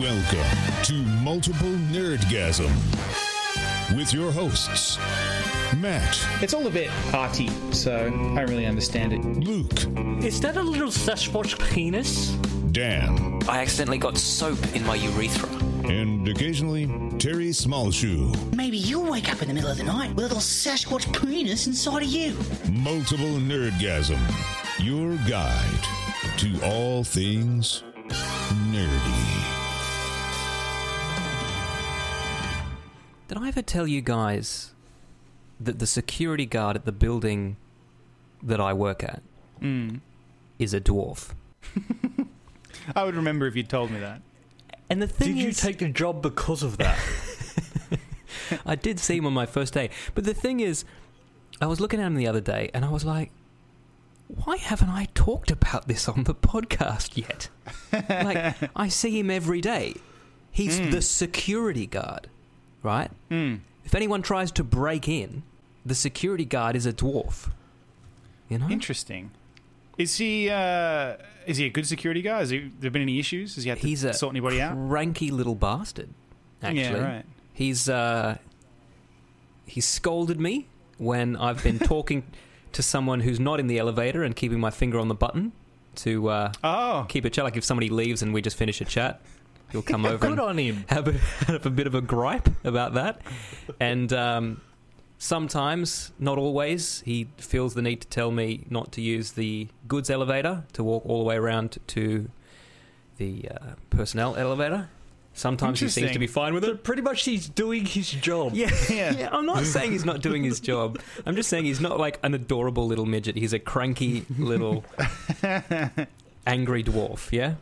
Welcome to Multiple Nerdgasm with your hosts, Matt, It's all a bit arty, so I don't really understand it. Luke, Is that a little Sasquatch penis? Dan, I accidentally got soap in my urethra. and occasionally Terry Smallshoe. Maybe you'll wake up in the middle of the night with a little Sasquatch penis inside of you. Multiple Nerdgasm, your guide to all things nerdy. Ever tell you guys that the security guard at the building that I work at mm. is a dwarf? I would remember if you'd told me that. And the thing is Did you take the job because of that? I did see him on my first day. But the thing is, I was looking at him the other day and I was like, why haven't I talked about this on the podcast yet? like, I see him every day. He's hmm. the security guard, right? If anyone tries to break in, the security guard is a dwarf. You know? Interesting. Is he uh, is he a good security guy? Has he, there been any issues? Has he had to He's a sort anybody out? cranky little bastard. Actually, Yeah, right. He's uh, he scolded me when I've been talking to someone who's not in the elevator and keeping my finger on the button to uh, Oh, keep a chat. Like if somebody leaves and we just finish a chat, he'll come over Good and on him. have a, have a bit of a gripe about that. And um, sometimes, not always, he feels the need to tell me not to use the goods elevator to walk all the way around to the uh, personnel elevator. Sometimes he seems to be fine with it. But pretty much he's doing his job. Yeah, Yeah. yeah. I'm not saying he's not doing his job. I'm just saying he's not like an adorable little midget. He's a cranky little angry dwarf. Yeah.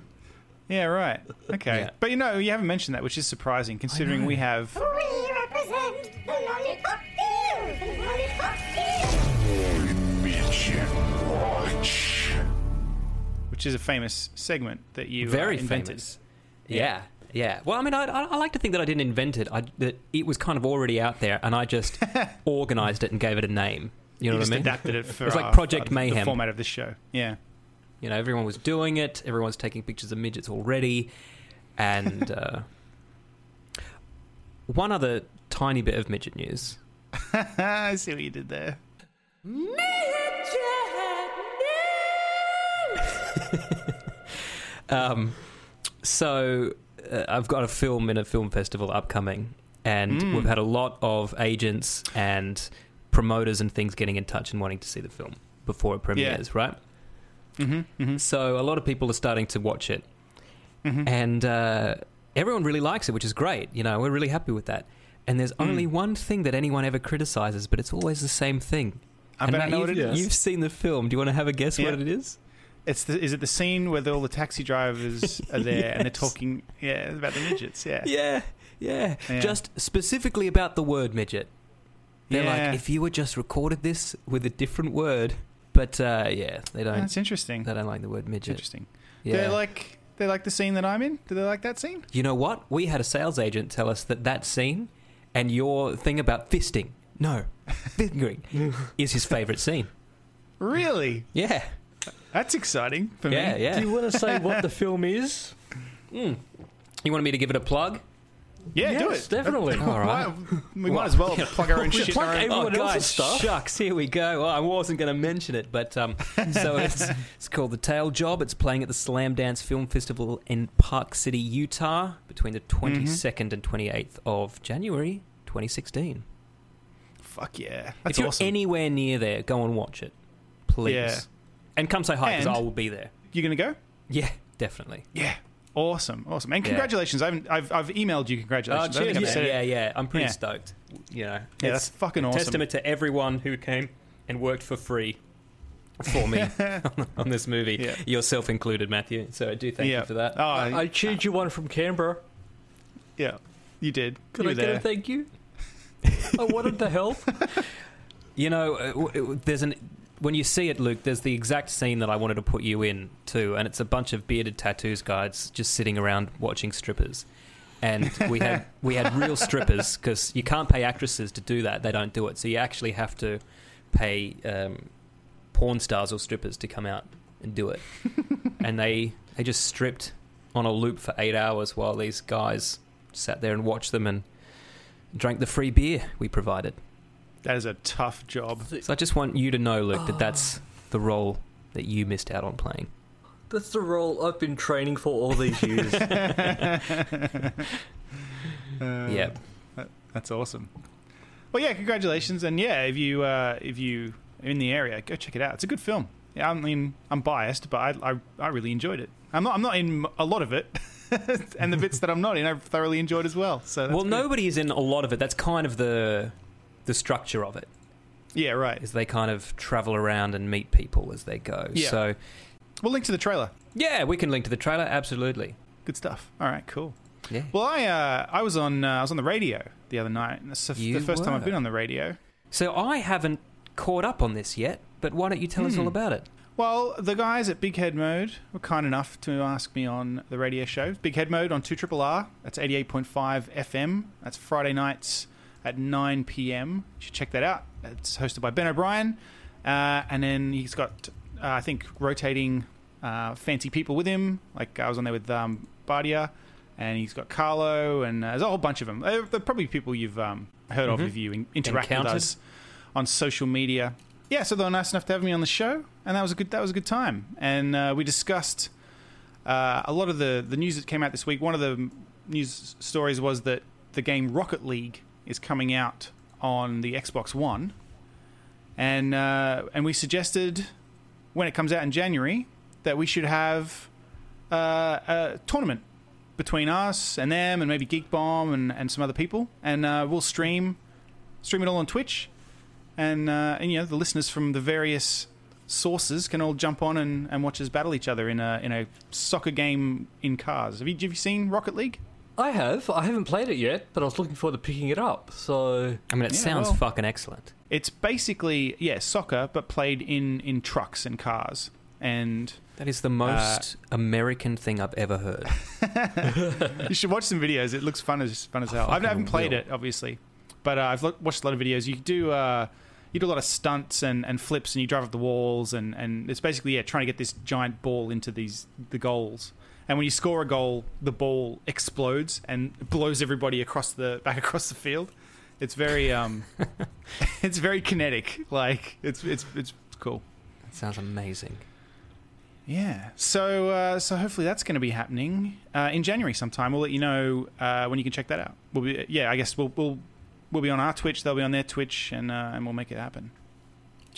Yeah, right. Okay, Yeah. but you know, you haven't mentioned that, which is surprising considering we have. We represent the lollipop field. The lollipop field. Which is a famous segment that you uh, invented. famous. Yeah, yeah. Well, I mean, I, I, I like to think that I didn't invent it. I, that it was kind of already out there, and I just organized it and gave it a name. You know You what just I mean? adapted it for It's like uh, Project uh, the format of this show. Yeah. You know, everyone was doing it. Everyone's taking pictures of midgets already, and uh, one other tiny bit of midget news. I see what you did there. Midget Um, so uh, I've got a film in a film festival upcoming, and Mm. we've had a lot of agents and promoters and things getting in touch and wanting to see the film before it premieres, right? Mm-hmm, mm-hmm. So a lot of people are starting to watch it, Mhm. and uh, everyone really likes it, which is great. You know, we're really happy with that. And there's Mm. only one thing that anyone ever criticizes, but it's always the same thing. I and bet I know what you've, it is. You've seen the film. Do you want to have a guess what it is? It's the, is it the scene where the, all the taxi drivers are there and they're talking? Yeah, about the midgets. Yeah. Yeah, yeah, Yeah. Just specifically about the word midget. They're Yeah. like, if you had just recorded this with a different word, but uh, yeah, they don't. That's interesting. They don't like the word midget. interesting. Yeah. They like they like the scene that I'm in. Do they like that scene? you know what? We had a sales agent tell us that that scene and your thing about fisting, no, fingering, is his favorite scene. Really? Yeah, That's exciting for yeah, me. yeah. Do you want to say what the film is? Mm. You wanted me to give it a plug? Yeah, do Yes, it. definitely. All right. Why- we might as well plug our own shit. in plug our own- everyone oh, else's guys, stuff. Shucks, here we go. Well, I wasn't going to mention it, but um, so it's it's called The Tail Job. It's playing at the Slamdance Film Festival in Park City, Utah, between the 22nd and 28th of January, 2016. Fuck yeah, that's if you're awesome. anywhere near there, go and watch it, please. Yeah. And come say hi because And- I will be there. you gonna go? Yeah, definitely. Yeah. Awesome, awesome, and Yeah. congratulations! I've, I've I've emailed you congratulations. I think I've yeah, said yeah, yeah. I'm pretty Yeah. stoked. You know, Yeah, it's that's fucking awesome. testament to everyone who came and worked for free for me on this movie, Yeah. yourself included, Matthew. So I do thank yeah. you for that. Oh, I, I cheered you one from Canberra. yeah, you did. Could you I were get there. a thank you? I wanted to help. You know, uh, w- w- there's an when you see it, Luke. There's the exact scene that I wanted to put you in too, and it's a bunch of bearded tattoos guys just sitting around watching strippers. And we had we had real strippers because you can't pay actresses to do that; they don't do it. So you actually have to pay um, porn stars or strippers to come out and do it. and they they just stripped on a loop for eight hours while these guys sat there and watched them and drank the free beer we provided. That is a tough job. So I just want you to know, Luke, that that's the role that you missed out on playing. That's the role I've been training for all these years. yeah. That's awesome. Well, yeah, congratulations, and yeah, if you uh, if you are in the area, go check it out. It's a good film. Yeah, I mean, I'm biased, but I I, I really enjoyed it. I'm not I'm not in a lot of it, and the bits that I'm not in, I've thoroughly enjoyed as well. So that's Well, good. nobody is in a lot of it. That's kind of the the structure of it. yeah, right. Is they kind of travel around and meet people as they go. Yeah. So We'll link to the trailer. yeah, we can link to the trailer. Absolutely. Good stuff. All right, cool. Yeah. Well, I uh, I was on uh, I was on the radio the other night. and That's the, the first time I've been on the radio. So I haven't caught up on this yet, but why don't you tell us Hmm. all about it? Well, the guys at Big Head Mode were kind enough to ask me on the radio show. Big Head Mode on 2 Triple R. That's 88.5 FM. That's Friday nights at 9 p.m. You should check that out. It's hosted by Ben O'Brien. Uh, and then he's got, uh, I think, rotating uh, fancy people with him. Like I was on there with um, Bardia. And he's got Carlo, and uh, there's a whole bunch of them. They're, they're probably people you've um, heard of Mhm. if you in- interact with us on social media. Yeah, so they were nice enough to have me on the show, and that was a good that was a good time. And uh, we discussed uh, a lot of the the news that came out this week. One of the news stories was that the game Rocket League is coming out on the Xbox One, and uh, and we suggested when it comes out in January that we should have uh, a tournament between us and them, and maybe Geek Bomb and, and some other people, and uh, we'll stream stream it all on Twitch and uh, and you know the listeners from the various sources can all jump on and, and watch us battle each other in a in a soccer game in cars. Have you have you seen Rocket League? I have. I haven't played it yet, but I was looking forward to picking it up. So I mean, it Yeah, sounds well- fucking excellent. It's basically yeah soccer but played in in trucks and cars. And That is the most American thing I've ever heard. you should watch some videos. It looks fun as fun as hell. I haven't played will. it obviously, but uh, I've lo- watched a lot of videos. You do. Uh, you do a lot of stunts and, and flips, and you drive up the walls, and, and it's basically yeah trying to get this giant ball into these the goals. And when you score a goal, the ball explodes and blows everybody across the back across the field. It's very um, it's very kinetic. Like it's it's it's cool. That sounds amazing. Yeah. So uh, so hopefully that's going to be happening uh, in January sometime. We'll let you know uh, when you can check that out. We'll be yeah. I guess we'll we'll we'll be on our Twitch. They'll be on their Twitch, and uh, and we'll make it happen.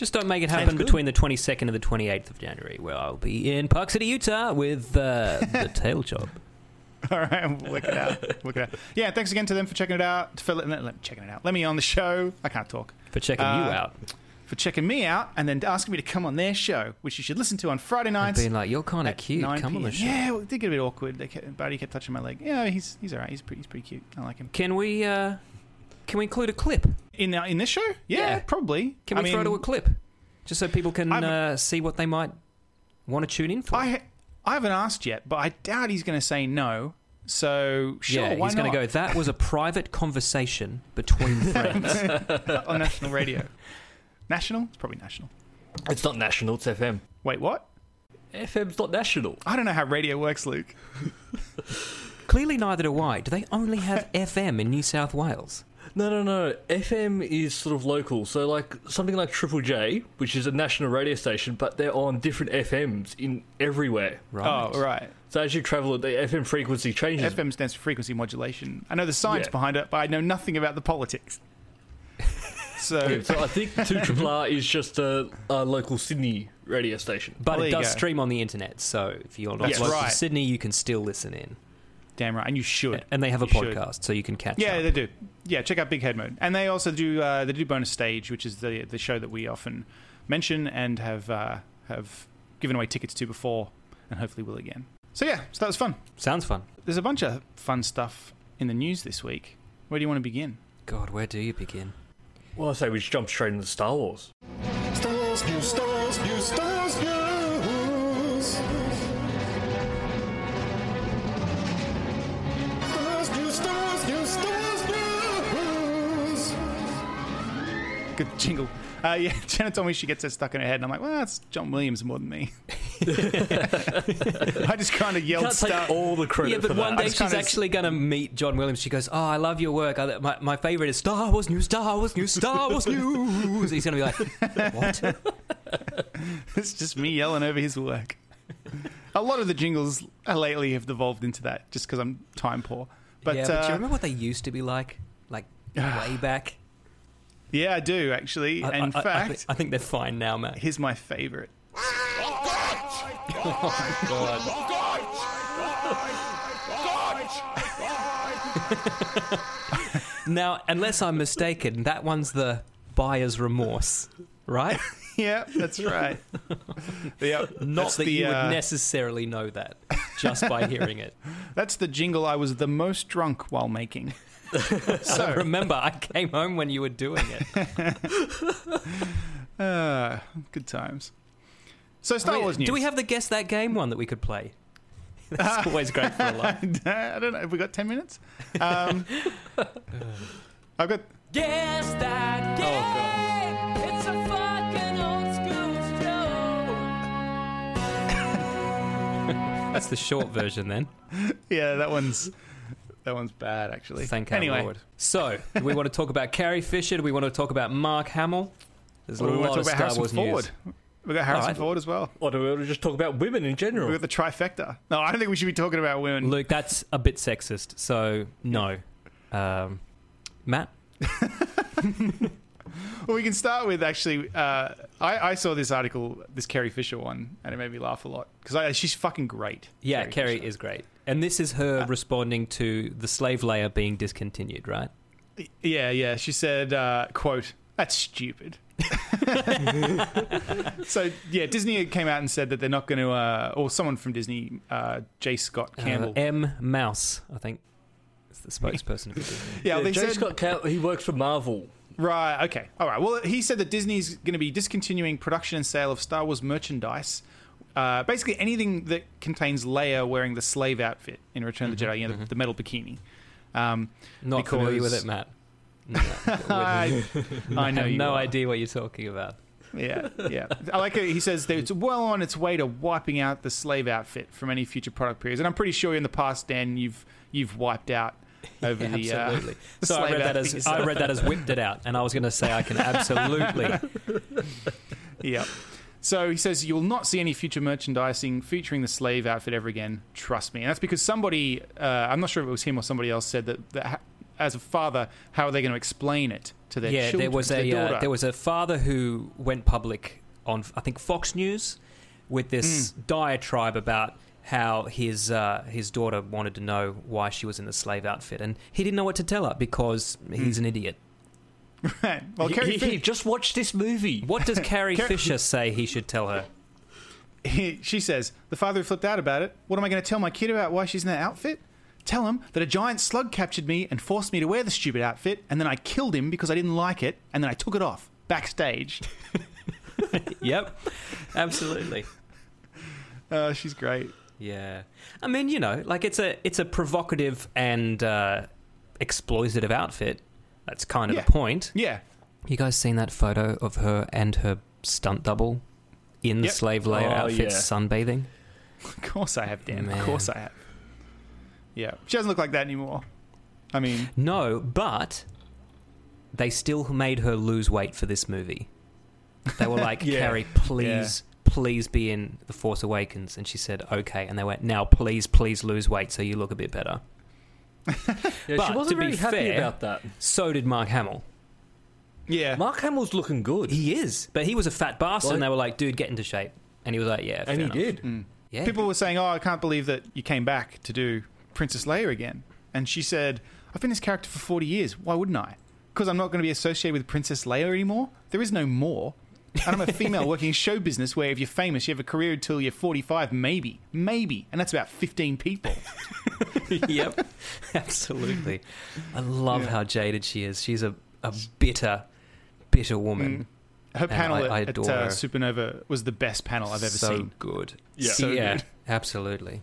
Just don't make it happen between the 22nd and the 28th of January, where I'll be in Park City, Utah with uh, the Tail Job. All right, we'll work it out. Work it out. Yeah. Thanks again to them for checking it out. For let, let- checking it out. Let me on the show. I can't talk. For checking Uh, you out. For checking me out and then asking me to come on their show, which you should listen to on Friday And nights. being like, you're kind of cute. 9 Come on the show. Yeah, well, it did get a bit awkward. They kept, Buddy kept touching my leg. Yeah, he's he's all right. He's pretty he's pretty cute. I like him. Can we uh, can we include a clip? In in this show? Yeah, Yeah. probably. Can we I throw mean, to a clip? Just so people can I've- uh, see what they might want to tune in for. I I haven't asked yet, but I doubt he's going to say no. So sure, yeah, why he's going to go. That was a private conversation between friends. on national radio. national? It's probably national. it's not national. It's FM. Wait, what? FM's not national. I don't know how radio works, Luke. Clearly, neither do I. Do they only have FM in New South Wales? No, no, no. FM is sort of local. So, like something like Triple J, which is a national radio station, but they're on different FMs in everywhere. Right. Oh, right. So as you travel, the FM frequency changes. FM stands for frequency modulation. I know the science Yeah. behind it, but I know nothing about the politics. So Yeah, so I think Two Triple R is just a, a local Sydney radio station. But Well, it you does go. stream on the internet, so if you're not That's local right. to Sydney, you can still listen in. Damn right, and you should. And they have a You should. podcast, so you can catch Yeah, up. they do. Yeah, check out Big Head Mode, and they also do uh, they do bonus stage, which is the the show that we often mention and have uh, have given away tickets to before, and hopefully will again. So yeah, so that was fun. Sounds fun. There's a bunch of fun stuff in the news this week. Where do you want to begin? God, where do you begin? Well, I say we just jump straight into Star Wars. Star Wars Star Wars news, Good jingle. Uh, yeah, Jenna told me she gets that stuck in her head, and I'm like, well, that's John Williams more than me. I just kind of yelled can't take all the credit Yeah, but for one day she's kinda- actually going to meet John Williams. She goes, "Oh, I love your work. I, my my favorite is Star Wars News, Star Wars News, Star Wars News." He's going to be like, "What?" It's just me yelling over his work. A lot of the jingles lately have devolved into that, just because I'm time poor. But, yeah, but do uh, you remember what they used to be like, like way back? Yeah, I do actually. I- In I- I- I, fact, I think they're fine now, Matt. here's my favorite. Now, unless I'm mistaken, that one's the buyer's remorse, right? Yeah, that's right. yeah, Not that's that the, you would uh, necessarily know that just by hearing it. That's the jingle I was the most drunk while making. so, Remember, I came home when you were doing it. uh, good times. So, Star I mean, Wars news. Do we have the guess that game one that we could play? That's always great for a laugh. I don't know. Have we got ten minutes? Um, I've got. Guess that game. It's a fucking old school show. That's the short version then. Yeah, that one's that one's bad actually. Thank our anyway, Lord. So, do we want to talk about Carrie Fisher? Do we want to talk about Mark Hamill? There's a we lot want to of talk Star about Harrison Wars Ford. news. We got Harrison Alright. Ford as well. Or do we want to just talk about women in general? We got the trifecta. No, I don't think we should be talking about women. Luke, that's a bit sexist, so no. Um, Matt? Well, we can start with actually. Uh, I, I saw this article, this Carrie Fisher one, and it made me laugh a lot because she's fucking great. Yeah, Carrie Fisher. is great. And this is her responding to the slave Leia being discontinued, right? Yeah, yeah. She said, uh, "quote That's stupid." so yeah, Disney came out and said that they're not going to, uh, or someone from Disney, uh, J. Scott Campbell. Uh, M. Mouse, I think, is the spokesperson for Disney. yeah, Yeah, they Jay said Scott Campbell. he works for Marvel. right. Okay, all right. Well, he said that Disney's going to be discontinuing production and sale of Star Wars merchandise. Uh, basically, anything that contains Leia wearing the slave outfit in Return of the Jedi, you know, the, the metal bikini. Um, Not familiar with it, Matt. No, I, I know I have no are. idea what you're talking about. Yeah, yeah. I like it. He says that it's well on its way to wiping out the slave outfit from any future product periods, and I'm pretty sure in the past, Dan, you've you've wiped out over the uh, absolutely. the so I slave read that as I read that as whipped it out, and I was going to say I can absolutely. yeah. So he says you will not see any future merchandising featuring the slave outfit ever again. Trust me, and that's because somebody, uh, I'm not sure if it was him or somebody else, said that, that ha- as a father, how are they going to explain it to their children? yeah, children? there was a uh, there was a father who went public on I think Fox News with this Hmm. diatribe about how his uh, his daughter wanted to know why she was in the slave outfit, and he didn't know what to tell her because he's Hmm. an idiot. Right. Well, He, Carrie he- Fisher- just watched this movie. What does Carrie Car- Fisher say he should tell her? he, she says, the father who flipped out about it, what am I going to tell my kid about why she's in that outfit? Tell him that a giant slug captured me and forced me to wear the stupid outfit, and then I killed him because I didn't like it, and then I took it off backstage. yep, absolutely. Uh, she's great. Yeah, I mean, you know, like it's a it's a provocative and uh, exploitative outfit. That's kind of Yeah. the point. Yeah. You guys seen that photo of her and her stunt double in the Yep. slave Leia Oh, outfit yeah. sunbathing? Of course I have, Dan. Man. Of course I have. Yeah. She doesn't look like that anymore. I mean, No, but they still made her lose weight for this movie. They were like, Yeah. Carrie, please, please be in The Force Awakens. And she said, okay. And they went, now please, please lose weight so you look a bit better. Yeah, But she wasn't to be very happy fair- about that. So did Mark Hamill. yeah. Mark Hamill's looking good, He is. But he was a fat bastard. Like- and they were like, dude, get into shape. And he was like, yeah. and he enough. did. Mm. Yeah. People were saying, "Oh, I can't believe that you came back to do Princess Leia again." And she said, "I've been this character for 40 years. Why wouldn't I? Because I'm not going to be associated with Princess Leia anymore. There is no more. And I'm a female working in show business where if you're famous, you have a career until you're 45, maybe, maybe, and that's about 15 people. yep, absolutely. I love Yeah. how jaded she is. She's a, a bitter, bitter woman. Her panel I- I at, at adore uh. Supanova was the best panel I've ever so seen. good. Yeah. So yeah, good. absolutely.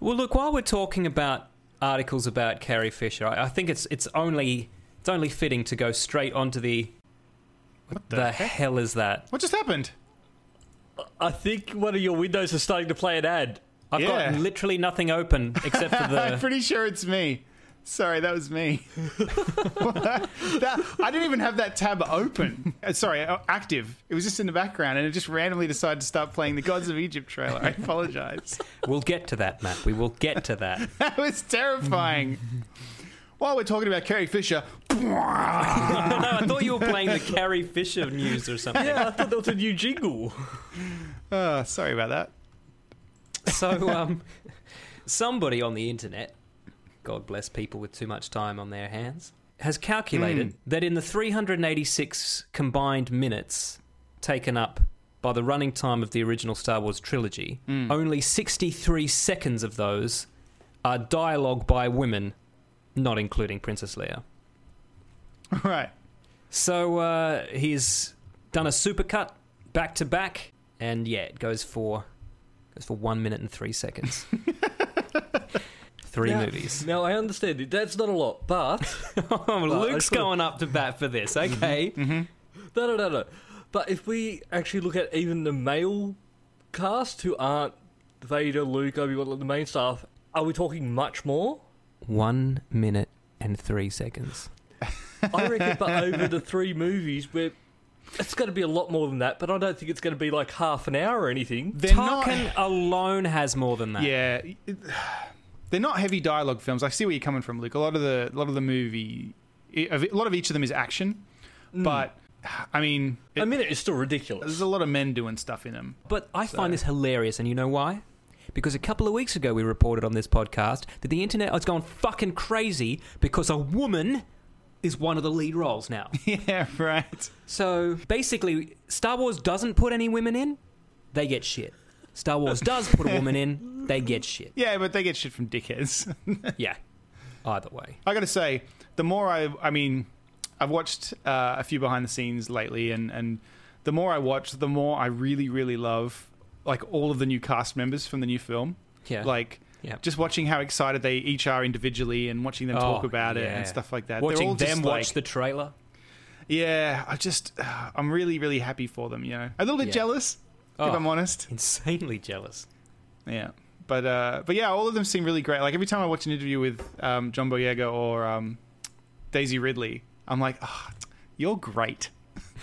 Well, look, while we're talking about articles about Carrie Fisher, I, I think it's it's only it's only fitting to go straight onto the What the, the, heck? hell is that? What just happened? I think one of your windows is starting to play an ad. I've Yeah. got literally nothing open except for I'm the. pretty sure it's me. Sorry, that was me. That- I didn't even have that tab open. Uh, Sorry, uh, active. It was just in the background, and it just randomly decided to start playing the Gods of Egypt trailer. I apologize. We'll get to that, Matt. We will get to that. That was terrifying. While we're talking about Carrie Fisher, no, I thought you were playing the Carrie Fisher news or something. Yeah, I thought that was a new jingle. oh, sorry about that. So, um, somebody on the internet, God bless people with too much time on their hands, has calculated hmm. that in the 386 combined minutes taken up by the running time of the original Star Wars trilogy, hmm. only 63 seconds of those are dialogue by women, not including Princess Leia. Right. So uh, he's done a supercut back to back, and yeah, it goes for goes for one minute and three seconds. Three Now- movies. Now I understand it. That's not a lot, but Oh, Luke's sort of- going up to bat for this. Okay. no, no, no, no. But if we actually look at even the male cast who aren't Vader, Luke, Obi Wan, the main staff, are we talking much more? One minute and three seconds. I reckon, but over the three movies, where it's going to be a lot more than that. But I don't think it's going to be like half an hour or anything. They're not. Alone has more than that. Yeah, they're not heavy dialogue films. I see where you're coming from, Luke. A lot of the, a lot of the movie, a lot of each of them is action, mm. but I mean, it- A minute is still ridiculous. there's a lot of men doing stuff in them. But I find this hilarious, and you know why? Because a couple of weeks ago we reported on this podcast that the internet has gone fucking crazy because a woman is one of the lead roles now. yeah, right. so basically, Star Wars doesn't put any women in, they get shit. Star Wars does put a woman in, they get shit. Yeah, but they get shit from dickheads. Yeah. Either way. I got to say, the more I, I mean, I've watched uh, a few behind the scenes lately, and and the more I watch, the more I really, really love like all of the new cast members from the new film. Yeah. Like. Yeah. Just watching how excited they each are individually and watching them talk Oh, about it and stuff like that. Watching them watch like- the trailer. Yeah, I just, I'm really, really happy for them. You know, a little bit Yeah. jealous, Oh. if I'm honest. Insanely jealous. Yeah, but uh, but yeah, all of them seem really great. Like every time I watch an interview with um, John Boyega or um, Daisy Ridley, I'm like, oh, you're great.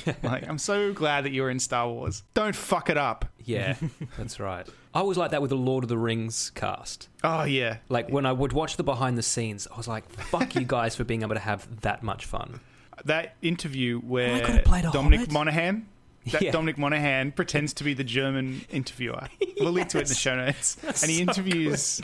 like, I'm so glad that you're in Star Wars. Don't fuck it up. Yeah, that's right. I was like that with the Lord of the Rings cast. Oh yeah, Like when I would watch the behind the scenes, I was like, "Fuck you guys for being able to have that much fun." that interview where could've played a Dominic hobbit. Monaghan. That Yeah. Dominic Monaghan pretends to be the German interviewer. We'll link to it in the show notes. and he interviews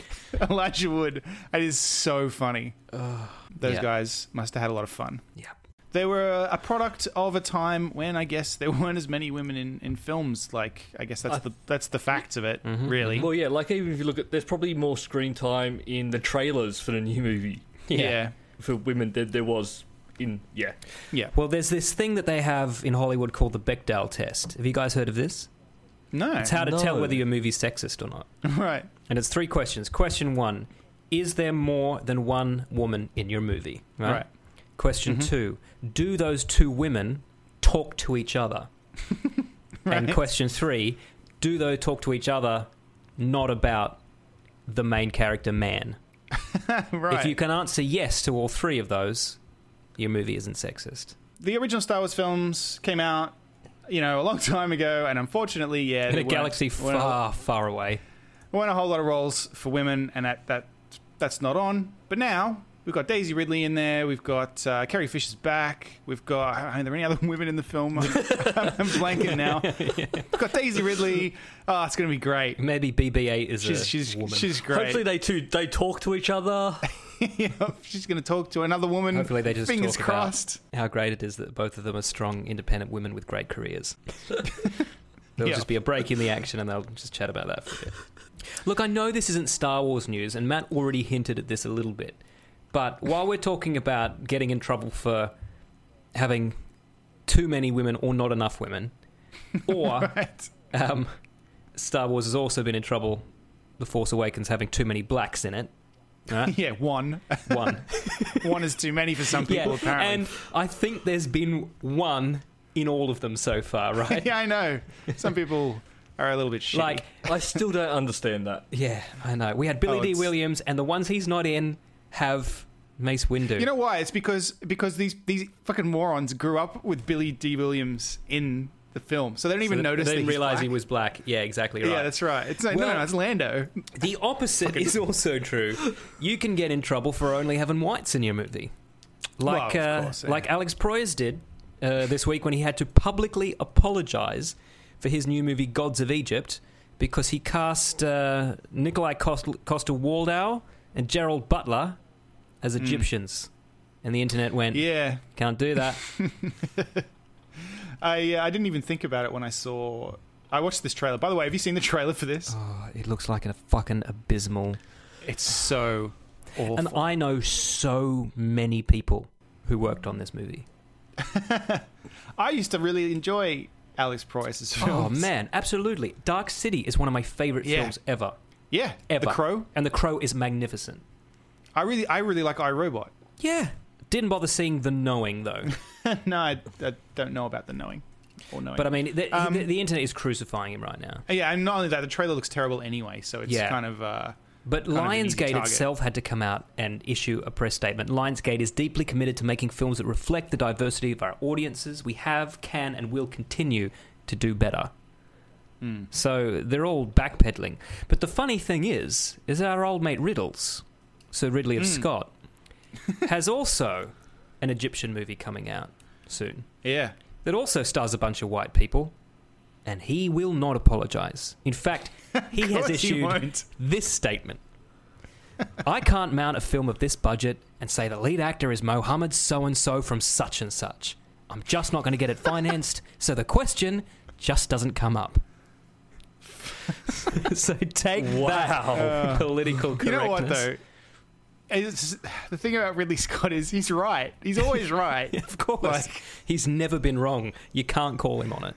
Elijah Wood. It is so funny. Those Yeah. guys must have had a lot of fun. Yeah. They were a product of a time when I guess there weren't as many women in, in films. Like I guess that's I- the that's the facts of it, Mm-hmm, really. Well, yeah, like even if you look at, there's probably more screen time in the trailers for the new movie yeah, for women than there was in yeah. yeah. Well, there's this thing that they have in Hollywood called the Bechdel test. Have you guys heard of this? No, It's how to No. tell whether your movie's sexist or not. right. And it's three questions. Question one: Is there more than one woman in your movie? Right. Question mm-hmm. two: Do those two women talk to each other? And question three: Do they talk to each other not about the main character man? right. If you can answer yes to all three of those, your movie isn't sexist. the original Star Wars films came out, you know, a long time ago, and unfortunately, yeah, In a galaxy weren't- weren't a- far, far away. weren't a whole lot of roles for women, and that that that's not on. But now we've got Daisy Ridley in there. We've got uh, Carrie Fisher's back. We've got are there any other women in the film? I'm blanking now. We've got Daisy Ridley. Oh, it's going to be great. Maybe BB-8 is She's a she's woman. she's great. Hopefully they two they talk to each other. you know, she's going to talk to another woman. Hopefully they just fingers talk crossed. about how great it is that both of them are strong, independent women with great careers. There'll Yeah. just be a break in the action and they'll just chat about that for a bit. Look, I know this isn't Star Wars news, and Matt already hinted at this a little bit. But while we're talking about getting in trouble for having too many women or not enough women, or Right. um, Star Wars has also been in trouble, The Force Awakens having too many blacks in it. Right? Yeah, one. One. one is too many for some people, apparently. And I think there's been one in all of them so far, right? yeah, I know. Some people are a little bit shitty. Like, I still don't understand that. yeah, I know. We had Billy Oh, Dee it's- Williams, and the ones he's not in have Mace Windu. you know why? It's because because these these fucking morons grew up with Billy Dee Williams in the film, so they don't even So notice. They didn't realize black. he was black. Yeah, exactly right. Yeah, that's right. It's like, no, Well- no, no, it's Lando. The opposite is also true. You can get in trouble for only having whites in your movie, like Well, of uh, yeah. like Alex Proyas did uh, this week when he had to publicly apologize for his new movie Gods of Egypt because he cast uh, Nikolaj Coster-Waldau and Gerard Butler as Egyptians, and the internet went, Hmm. Yeah, "Can't do that." I uh, I didn't even think about it when I saw. I watched this trailer. By the way, have you seen the trailer for this? oh, it looks like a fucking abysmal. It's so awful. And I know so many people who worked on this movie. I used to really enjoy Alex Proyas' films. Oh man, absolutely. Dark City is one of my favorite Yeah. films ever. yeah, Ever. The Crow. And The Crow is magnificent. I really, I really like I, Robot. Yeah. Didn't bother seeing The Knowing though. no, I, I don't know about the knowing or knowing. But I mean, the, Um, the, the internet is crucifying him right now. yeah, and not only that, the trailer looks terrible anyway. So it's Yeah. kind of. Uh, But Kind of an easy Lionsgate target. itself had to come out and issue a press statement. Lionsgate is deeply committed to making films that reflect the diversity of our audiences. We have, can, and will continue to do better. hmm. So they're all backpedaling. But the funny thing is, is our old mate Riddles, Sir Ridley of Mm. Scott, has also an Egyptian movie coming out soon Yeah. that also stars a bunch of white people, and he will not apologize. In fact, he has issued this statement. I can't mount a film of this budget and say the lead actor is Mohammed so and so from such and such. I'm just not going to get it financed, so the question just doesn't come up. so take that Uh, political correctness. You know what though? It's, the thing about Ridley Scott is he's right. He's always right. Of course, Like- he's never been wrong. You can't call him on it.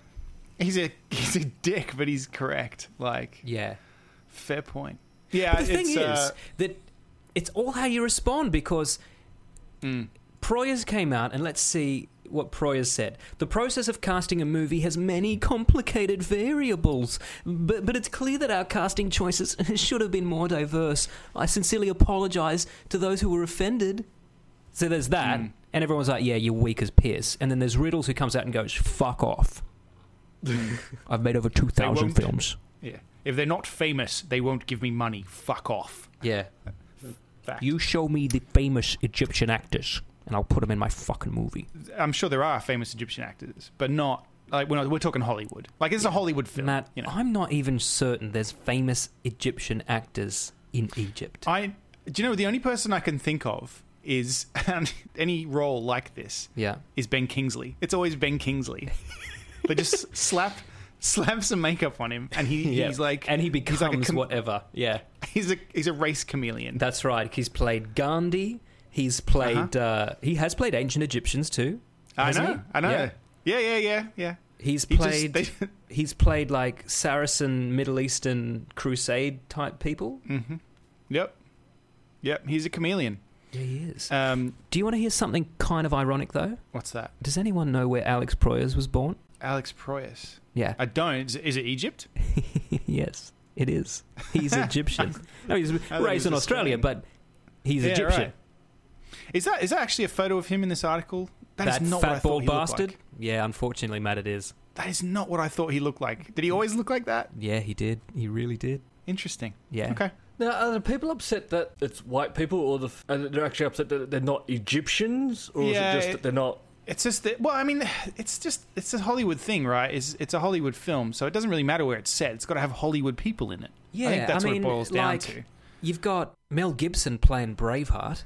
he's a he's a dick, but he's correct. Like Yeah. fair point. Yeah, But the thing is uh, that it's all how you respond because mm, Proyas came out and let's see what Proyas said. The process of casting a movie has many complicated variables, but, but it's clear that our casting choices should have been more diverse. I sincerely apologize to those who were offended. So there's that, Mm. and everyone's like, yeah, you're weak as piss. And then there's Riddles who comes out and goes, fuck off. I've made over 2,000 films. yeah. If they're not famous, they won't give me money. Fuck off. Yeah. Fact. You show me the famous Egyptian actors, and I'll put them in my fucking movie. I'm sure there are famous Egyptian actors, but not like we're, not, we're talking Hollywood. Like it's a Hollywood film. Matt, you know. I'm not even certain there's famous Egyptian actors in Egypt. I do you know the only person I can think of is any role like this yeah. is Ben Kingsley. It's always Ben Kingsley. they just slap slap some makeup on him, and he, Yeah. he's like and he becomes like com- whatever. Yeah, He's a he's a race chameleon. that's right. He's played Gandhi. He's played. uh he has played ancient Egyptians too. I know, he? I know. Yeah. Yeah, yeah, yeah, yeah. He's He just- played. they- he's played like Saracen, Middle Eastern crusade type people. Mhm. Yep, yep. He's a chameleon. Yeah, he is. Um, Do you want to hear something kind of ironic though? what's that? Does anyone know where Alex Proyas was born? Alex Proyas. Yeah. I don't. Is, is it Egypt? yes, it is. He's Egyptian. no, he's raised in Australia, Australian. but he's Yeah, Egyptian. right. Is that is that actually a photo of him in this article? That, is not what I fat thought bald he looked bastard. like. Yeah, unfortunately, Matt, it is. That is not what I thought he looked like. Did he mm. always look like that? Yeah, he did. He really did. Interesting. Yeah. Okay. Now, are the people upset that it's white people, or the f- and they're actually upset that they're not Egyptians, or Yeah, is it just it- that they're not? It's just that. Well, I mean, it's just it's a Hollywood thing, right? It's it's a Hollywood film, so it doesn't really matter where it's set. It's got to have Hollywood people in it. Yeah, I think that's I what mean, it boils down like, to. You've got Mel Gibson playing Braveheart.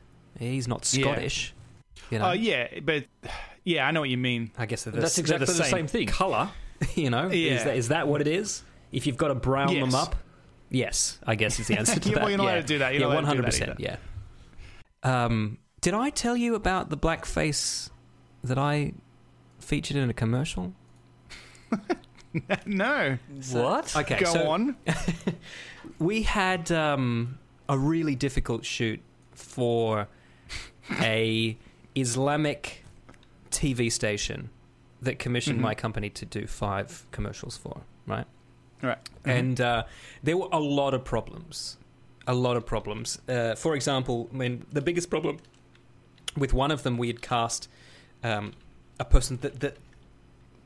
He's not Yeah. Scottish. You know, Oh yeah, but yeah, I know what you mean. I guess they're the, That's they're exactly the same thing. color. You know, Yeah. is, that, is that what it is? If you've got to brown them up, yes, I guess is the answer to Yeah, that. well, you're not yeah. allowed to do that. You're yeah, not one allowed to hundred do that percent. Yeah. Um, did I tell you about the blackface that I featured in a commercial? no, What? Okay, go so on. we had um, a really difficult shoot for a Islamic TV station that commissioned Mhm. my company to do five commercials for. Right. Right. and uh, there were a lot of problems. A lot of problems. Uh, for example, I mean, the biggest problem with one of them, we had cast um, a person that, that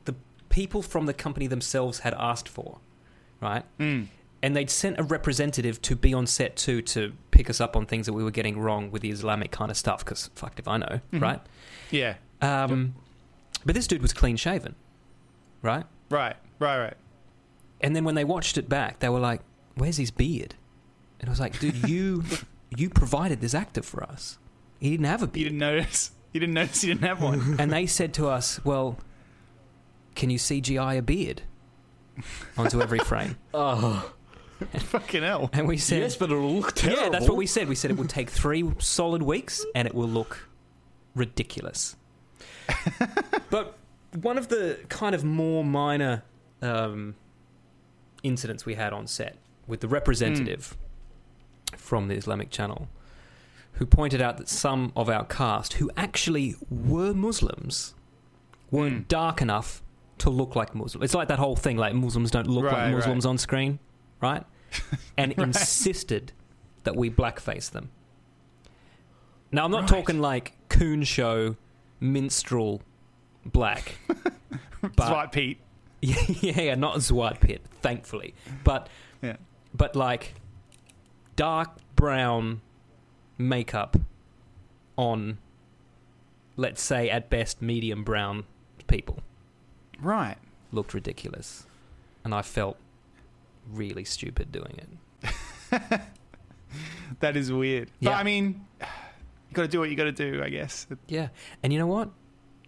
the people from the company themselves had asked for, right? Mm. And they'd sent a representative to be on set too to pick us up on things that we were getting wrong with the Islamic kind of stuff. Because fucked if I know, Mhm. right? Yeah. Um, But this dude was clean shaven, right? Right. Right. Right. And then when they watched it back, they were like, "Where's his beard?" And I was like, "Dude, you you provided this actor for us. He didn't have a beard. You beard." didn't notice. You didn't notice. You didn't have one. And they said to us, "Well, can you CGI a beard onto every frame?" Oh, Fucking hell. And we said, yes, but it'll look terrible. "Yeah, that's what we said. We said it would take three solid weeks, and it will look ridiculous." but one of the kind of more minor um, incidents we had on set with the representative from the Islamic Channel, who pointed out that some of our cast, who actually were Muslims, weren't Mm. dark enough to look like Muslims. It's like that whole thing, like Muslims don't look Right, like right. Muslims on screen, right? And Right. insisted that we blackface them. Now, I'm not Right. talking like coon show, minstrel, black. but Dwight Pete. yeah, yeah, not Zwarte Piet, thankfully, but Yeah. but like dark brown makeup on, let's say at best medium brown people Right. looked ridiculous, and I felt really stupid doing it. That is weird. But I mean, you got to do what you got to do. I guess Yeah, and you know what?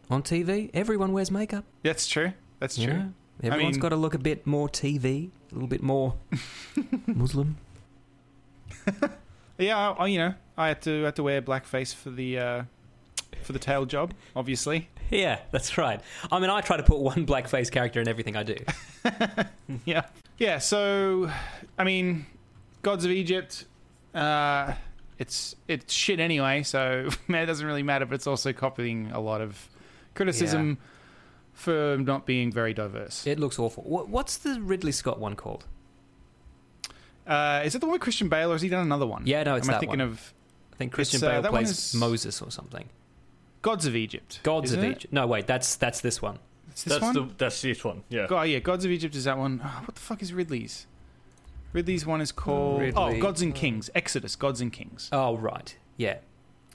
On TV, everyone wears makeup. that's true. That's true. know? Everyone's mean- got to look a bit more TV, a little bit more Muslim. Yeah. I, I- you know, I had to had to wear blackface for the uh, for the tail job. Obviously. Yeah, that's right. I mean, I try to put one blackface character in everything I do. Yeah. Yeah. So, I mean, Gods of Egypt. Uh, it's it's shit anyway. So it doesn't really matter. But it's also copying a lot of criticism for not being very diverse. It looks awful. What's the Ridley Scott one called? Uh, is it the one with Christian Bale, or has he done another one? Yeah, no, it's Am I that thinking one. of I think Christian uh, Bale plays is- Moses or something. Gods of Egypt? Gods isn't of it? Egypt. No, wait, that's that's this one. It's this That's one. the that's this one. Yeah. God, yeah, Gods of Egypt is that one. Oh, what the fuck is Ridley's? Ridley's one is called Ridley. Oh, Gods and Kings. Exodus, Gods and Kings. Oh, right. Yeah,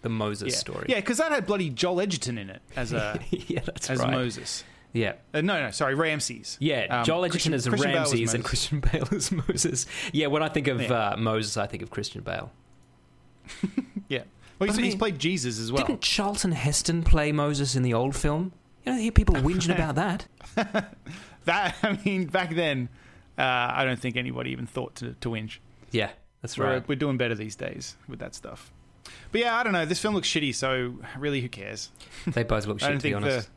the Moses yeah, story. yeah, because that had bloody Joel Edgerton in it as a yeah, that's as right. Moses. Yeah, Uh, no, no, sorry, Ramses. yeah. Um, Joel Edgerton Christian- is Christian Ramses and Christian Bale is Moses. Yeah, when I think of Yeah. uh, Moses, I think of Christian Bale. Yeah. Well, he's, But I he's played Jesus as well. Didn't Charlton Heston play Moses in the old film? You don't hear people whinging about that. That I mean, back then, uh, I don't think anybody even thought to to whinge. Yeah, that's We're, right. we're doing better these days with that stuff. But yeah, I don't know. This film looks shitty, so really, who cares? They both look I shit, to be honest.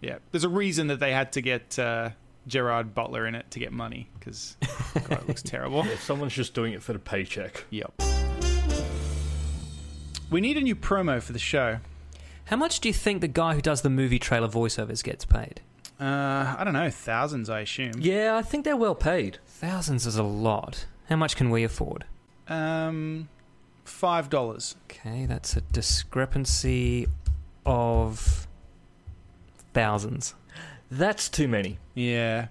the yeah. There's a reason that they had to get uh, Gerard Butler in it to get money because God, it looks terrible. Yeah, Someone's just doing it for the paycheck. Yep. We need a new promo for the show. How much do you think the guy who does the movie trailer voiceovers gets paid? Uh, I don't know, thousands, I assume. Yeah, I think they're well paid. Thousands is a lot. How much can we afford? Um, five dollars. Okay, that's a discrepancy of thousands. That's too many. Yeah.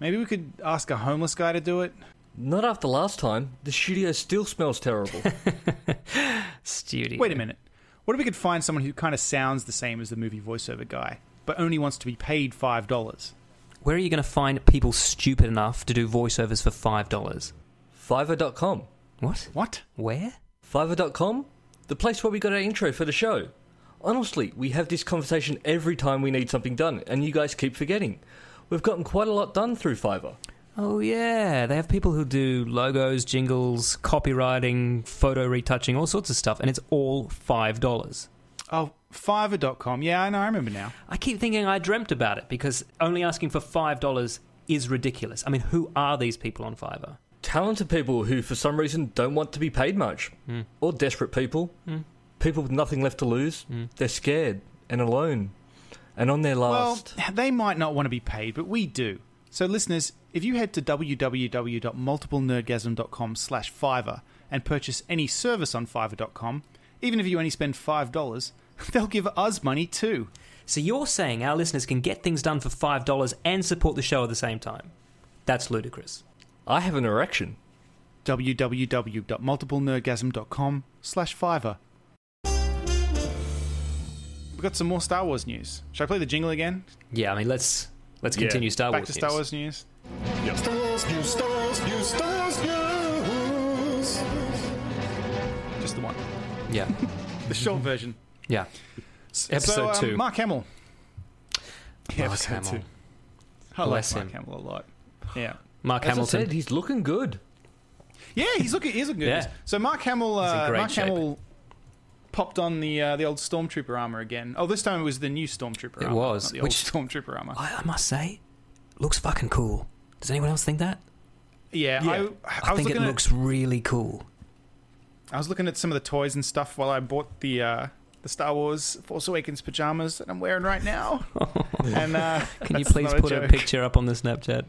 Maybe we could ask a homeless guy to do it. Not after last time. The studio still smells terrible. Studio. Wait a minute. What if we could find someone who kind of sounds the same as the movie voiceover guy, but only wants to be paid five dollars? Where are you going to find people stupid enough to do voiceovers for five dollars? Fiverr.com. What? What? Where? Fiverr.com? The place where we got our intro for the show. Honestly, we have this conversation every time we need something done, and you guys keep forgetting. We've gotten quite a lot done through Fiverr. Oh yeah, they have people who do logos, jingles, copywriting, photo retouching, all sorts of stuff, and it's all five dollars. Oh, Fiverr.com. Yeah, I know. I remember now. I keep thinking I dreamt about it because only asking for five dollars is ridiculous. I mean, who are these people on Fiverr? Talented people who, for some reason, don't want to be paid much. Hmm. Or desperate people. Hmm. People with nothing left to lose. Hmm. They're scared and alone. And on their last. Well, they might not want to be paid, but we do. So, listeners, if you head to www.multiplenerdgasm.com slash Fiverr and purchase any service on Fiverr.com, even if you only spend $5, they'll give us money too. So you're saying our listeners can get things done for $5 and support the show at the same time? That's ludicrous. I have an erection. www.multiplenerdgasm.com slash Fiverr. We've got some more Star Wars news. Should I play the jingle again? Yeah, I mean, let's let's Yeah. continue Star Back Wars. to Star news. Wars news. Star Wars news, Star Wars news, Star Wars news. Just the one. Yeah, The short version. yeah. Episode so, um, two. Mark Hamill. Yeah, Mark episode Hamill. two. I Bless like Mark him. Hamill a lot. Yeah. Mark As Hamilton. I said, he's looking good. Yeah, he's looking. He's looking good. Yeah. So Mark Hamill. He's in Uh, great Mark shape. Hamill popped on the uh, the old stormtrooper armor again. Oh, this time it was the new stormtrooper. It armor, was, not the which- old stormtrooper armor. I, I must say, looks fucking cool. Does anyone else think that? Yeah, Yeah. I, I, I, think it looking looks really cool. I was looking at some of the toys and stuff while I bought the uh, the Star Wars Force Awakens pajamas that I'm wearing right now. and uh, Can you please put a joke. picture up on the Snapchat?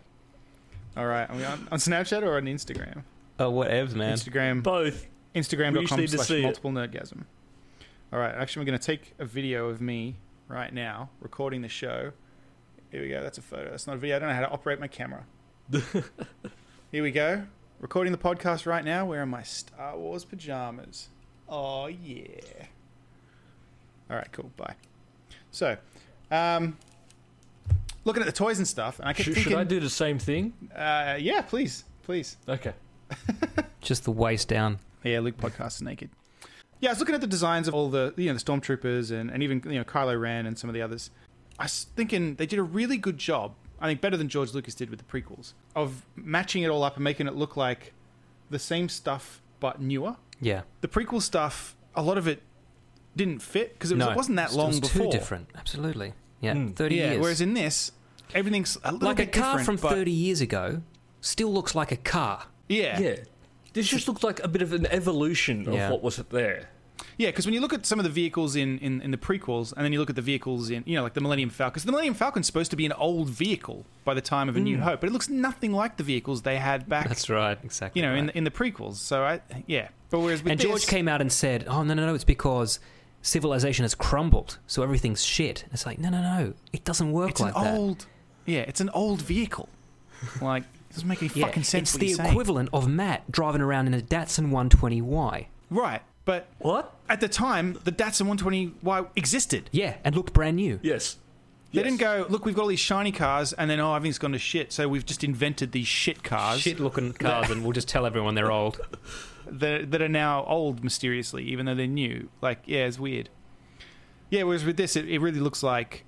All right, are we on, on Snapchat or on Instagram? Oh, whatevs, man. Instagram. Both. Instagram.com just need to slash multiple nerdgasm. All right, actually, we're going to take a video of me right now recording the show. Here we go. That's a photo. That's not a video. I don't know how to operate my camera. Here we go. Recording the podcast right now wearing my Star Wars pajamas. Oh, yeah. All right, cool. Bye. So, um, looking at the toys and stuff, and I kept Should, thinking, should I do the same thing? uh, yeah, please, please. Okay. Just the waist down. Yeah, Luke podcasts naked. Yeah, I was looking at the designs of all the you know the stormtroopers and, and even you know Kylo Ren and some of the others. I was thinking they did a really good job. I think better than George Lucas did with the prequels of matching it all up and making it look like the same stuff but newer. Yeah. The prequel stuff, a lot of it didn't fit because it, was, no, it wasn't that it long was before. Too different. Absolutely. Yeah. Mm. 30 Yeah, years. whereas in this, everything's a little like a car different, from but- 30 years ago still looks like a car. Yeah, Yeah. This just looks like a bit of an evolution of Yeah. what was there. Yeah, because when you look at some of the vehicles in, in, in the prequels, and then you look at the vehicles in, you know, like the Millennium Falcon, because the Millennium Falcon's supposed to be an old vehicle by the time of A New Hope, but it looks nothing like the vehicles they had back, Hmm. That's right. Exactly. you know, in the, in the prequels. So, I, yeah. But whereas with and George this- came out and said, "Oh no, no, no! It's because civilization has crumbled, so everything's shit." It's like, no, no, no! It doesn't work it's like an that. old, yeah, it's an old vehicle. Like, it doesn't make any yeah, fucking sense it's what the you're saying. equivalent of Matt driving around in a Datsun 120Y. Right, but What? at the time, the Datsun 120Y existed. Yeah, and looked brand new. Yes. They Yes. didn't go, look, we've got all these shiny cars, and then, oh, everything's gone to shit, so we've just invented these shit cars. Shit-looking cars, and we'll just tell everyone they're old. that, that are now old mysteriously, even though they're new. Like, yeah, it's weird. Yeah, whereas with this, it, it really looks like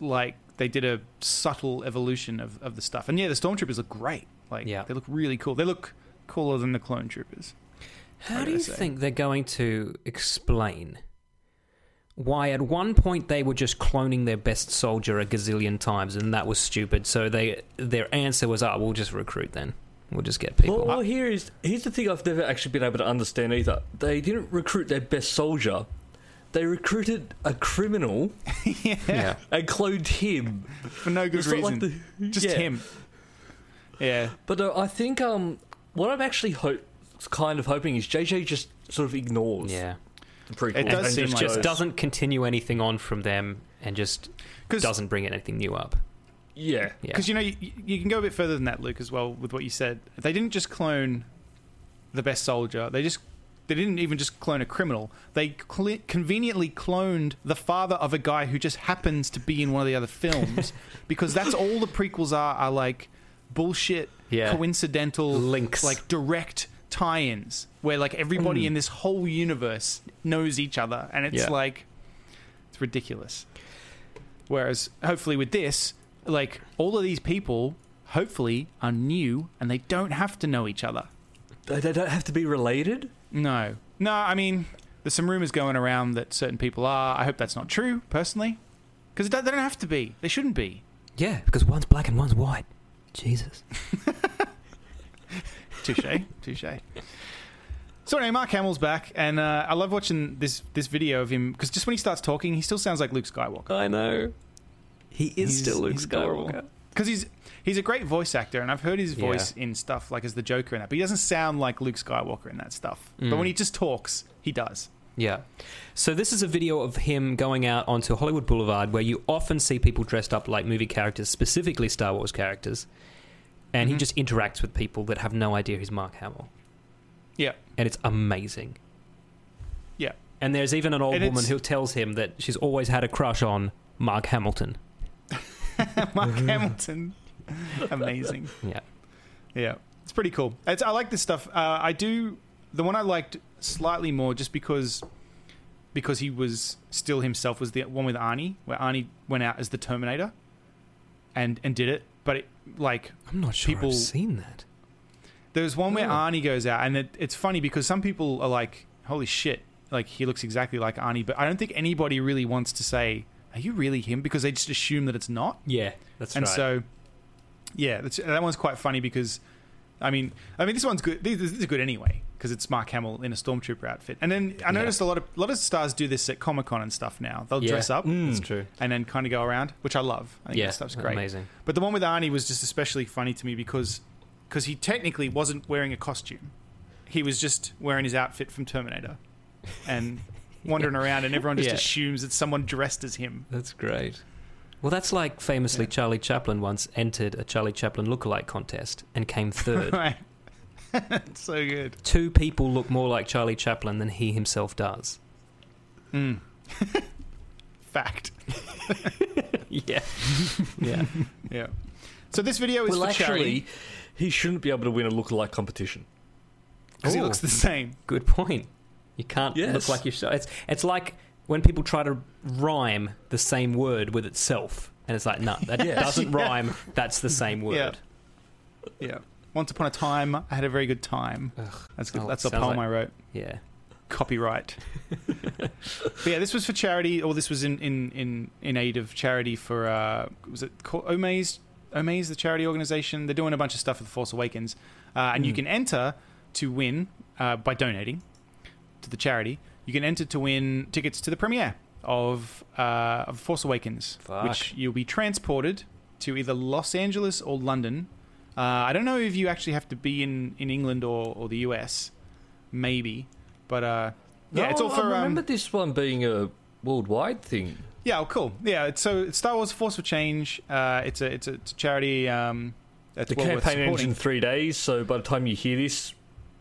like they did a subtle evolution of, of the stuff. And yeah, the stormtroopers look great. Like, Yeah. they look really cool. They look cooler than the clone troopers. How do you say? think they're going to explain why at one point they were just cloning their best soldier a gazillion times and that was stupid? So they their answer was, "Ah, we'll just recruit then. We'll just get people." Well, well, here is here's the thing I've never actually been able to understand either. They didn't recruit their best soldier. They recruited a criminal yeah. and cloned him. For no good It's reason. like the- just yeah. him. Yeah. But uh, I think um, what I'm actually ho- kind of hoping is JJ just sort of ignores Yeah. the prequel. It does and seem just like- Just doesn't continue anything on from them and just doesn't bring anything new up. Yeah. Yeah. Because you know you, you can go a bit further than that, Luke, as well with what you said. They didn't just clone the best soldier. They just they didn't even just clone a criminal. They cl- conveniently cloned the father of a guy who just happens to be in one of the other films, because that's all the prequels are. Are like bullshit, Yeah. coincidental Links. like direct tie-ins, where like everybody mm. in this whole universe knows each other, and it's Yeah. like it's ridiculous. Whereas, hopefully, with this, like all of these people, hopefully, are new and they don't have to know each other. They, they don't have to be related. No, no. I mean, there's some rumors going around that certain people are. I hope that's not true, personally, because they don't have to be. They shouldn't be. Yeah, because one's black and one's white. Jesus. Touche, touche. So anyway, Mark Hamill's back, and uh, I love watching this this video of him because just when he starts talking, he still sounds like Luke Skywalker. I know. He is He's- still Luke Skywalker. adorable. Because he's he's a great voice actor, and I've heard his Yeah. voice in stuff like as the Joker and that, but he doesn't sound like Luke Skywalker in that stuff. But Mm. when he just talks, he does. Yeah. So this is a video of him going out onto Hollywood Boulevard where you often see people dressed up like movie characters, specifically Star Wars characters. And he Mhm. just interacts with people that have no idea he's Mark Hamill. Yeah, And it's amazing. yeah. And there's even an old And woman who tells him that she's always had a crush on Mark Hamilton. Mark Hamilton, amazing. Yeah. Yeah, it's pretty cool. It's, I like this stuff. Uh, I do the one I liked slightly more just because because he was still himself was the one with Arnie, where Arnie went out as the Terminator and and did it. But it, like I'm not sure People- I've seen that. there's one where Oh. Arnie goes out, and it, it's funny because some people are like, "Holy shit!" Like he looks exactly like Arnie, but I don't think anybody really wants to say, "Are you really him?" Because they just assume that it's not. Yeah, that's right. and right. so yeah that's, that one's quite funny because i mean i mean this one's good this, this is good anyway because it's mark hamill in a stormtrooper outfit and then i noticed a lot of a lot of stars do this at comic-con and stuff now they'll yeah, dress up mm. That's true. and then kind of go around which i love i think Yeah, that stuff's great amazing. but the one with arnie was just especially funny to me because because he technically wasn't wearing a costume he was just wearing his outfit from terminator and wandering around and everyone just Yeah. assumes it's someone dressed as him That's great. Well, that's like famously Charlie Chaplin once entered a Charlie Chaplin lookalike contest and came third. right so good Two people look more like Charlie Chaplin than he himself does. Mm. Fact. Yeah. yeah. Yeah. So this video is well, for charity actually, he shouldn't be able to win a lookalike competition. because he looks the same. Good point. You can't look like yourself. It's it's like when people try to rhyme the same word with itself, and it's like, no, that Yes. doesn't Yeah. rhyme. That's the same word. Yeah. Once upon a time, I had a very good time. Ugh. That's good. Oh, That's a poem like- I wrote. Yeah. Copyright. but yeah, this was for charity, or this was in in in, in aid of charity for uh, was it called Omaze? Omaze, the charity organization. They're doing a bunch of stuff with The Force Awakens, uh, and you Mm. can enter to win uh, by donating to the charity. You can enter to win tickets to the premiere of uh, of Force Awakens, Fuck. which you'll be transported to either Los Angeles or London. Uh, I don't know if you actually have to be in, in England or, or the US, maybe, but uh, yeah, it's all for I remember um, this one being a worldwide thing. yeah, oh, cool. Yeah, it's, so it's Star Wars Force for Change. Uh, it's a it's a, it's a charity. Um, The well campaign ends in three days, so by the time you hear this,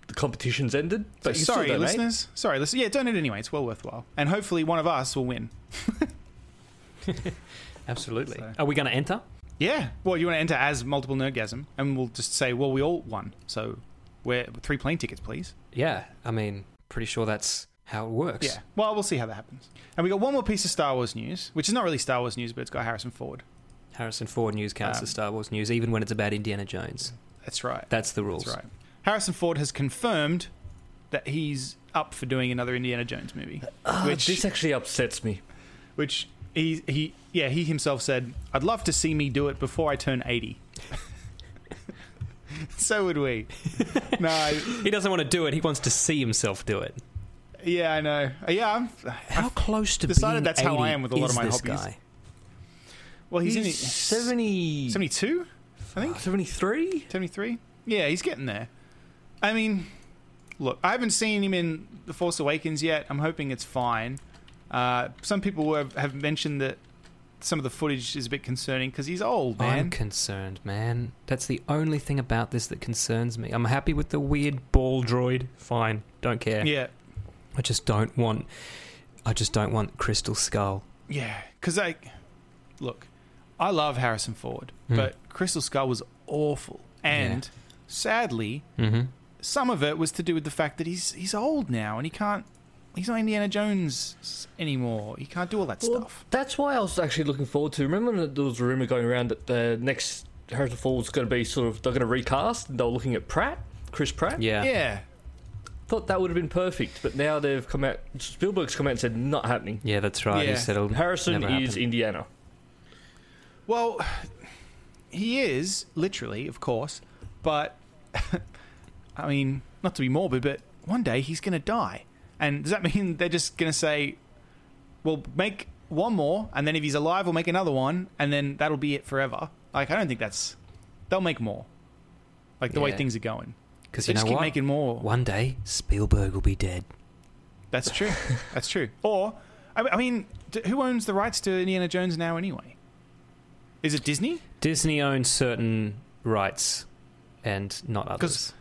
the competition's ended. But you sorry, donate. listeners. Sorry, listen. Yeah, donate anyway. It's well worthwhile, and hopefully one of us will win. Absolutely. So- Are we going to enter? Yeah. Well, you want to enter as multiple nerdgasm, and we'll just say, well, we all won. So we're three plane tickets, please. Yeah. I mean, pretty sure that's how it works. Yeah. Well, we'll see how that happens. And we got one more piece of Star Wars news, which is not really Star Wars news, but it's got Harrison Ford. Harrison Ford news counts Um, as Star Wars news, even when it's about Indiana Jones. That's right. That's the rules. That's right. Harrison Ford has confirmed that he's up for doing another Indiana Jones movie, uh, Ah, which this actually upsets me. which he he yeah he himself said, "I'd love to see me do it before I turn 80." so would we. no, I- He doesn't want to do it. He wants to see himself do it. yeah, I know. Uh, yeah, I'm, uh, How close to decided being that's how I 80 am with a lot of is my this hobbies. guy? well, he's, in He's his 70, 72, I think. Ah, 73? 73? Yeah, he's getting there. I mean, look, I haven't seen him in The Force Awakens yet. I'm hoping it's fine. Uh, some people have, have mentioned that some of the footage is a bit concerning because he's old, man. I'm concerned, man. That's the only thing about this that concerns me. I'm happy with the weird ball droid. Fine, don't care. Yeah, I just don't want. I just don't want Crystal Skull. yeah. Because, like, look, I love Harrison Ford, Hmm. but Crystal Skull was awful. And sadly, Mm-hmm. Some of it was to do with the fact that he's he's old now and he can't. He's not Indiana Jones anymore. He can't do all that Well, stuff. That's why I was actually looking forward to. Remember when there was a rumor going around that the next Harrison Ford was going to be sort of they're going to recast and they were looking at Pratt, Chris Pratt. Yeah. Yeah. Thought that would have been perfect, but now they've come out. Spielberg's come out and said not happening. Yeah, that's right. Yeah. He said it'll Harrison never is. Indiana. Well, he is literally, of course, but I mean, not to be morbid, but one day he's going to die, and does that mean they're just going to say, "Well, make one more, and then if he's alive, we'll make another one, and then that'll be it forever"? Like I don't think that's. They'll make more. Like the way things are going. Because you know just keep what? making more. One day, Spielberg will be dead. That's true. That's true. Or, I I mean, d- who owns the rights to Indiana Jones now anyway? Is it Disney? Disney owns certain rights and not others.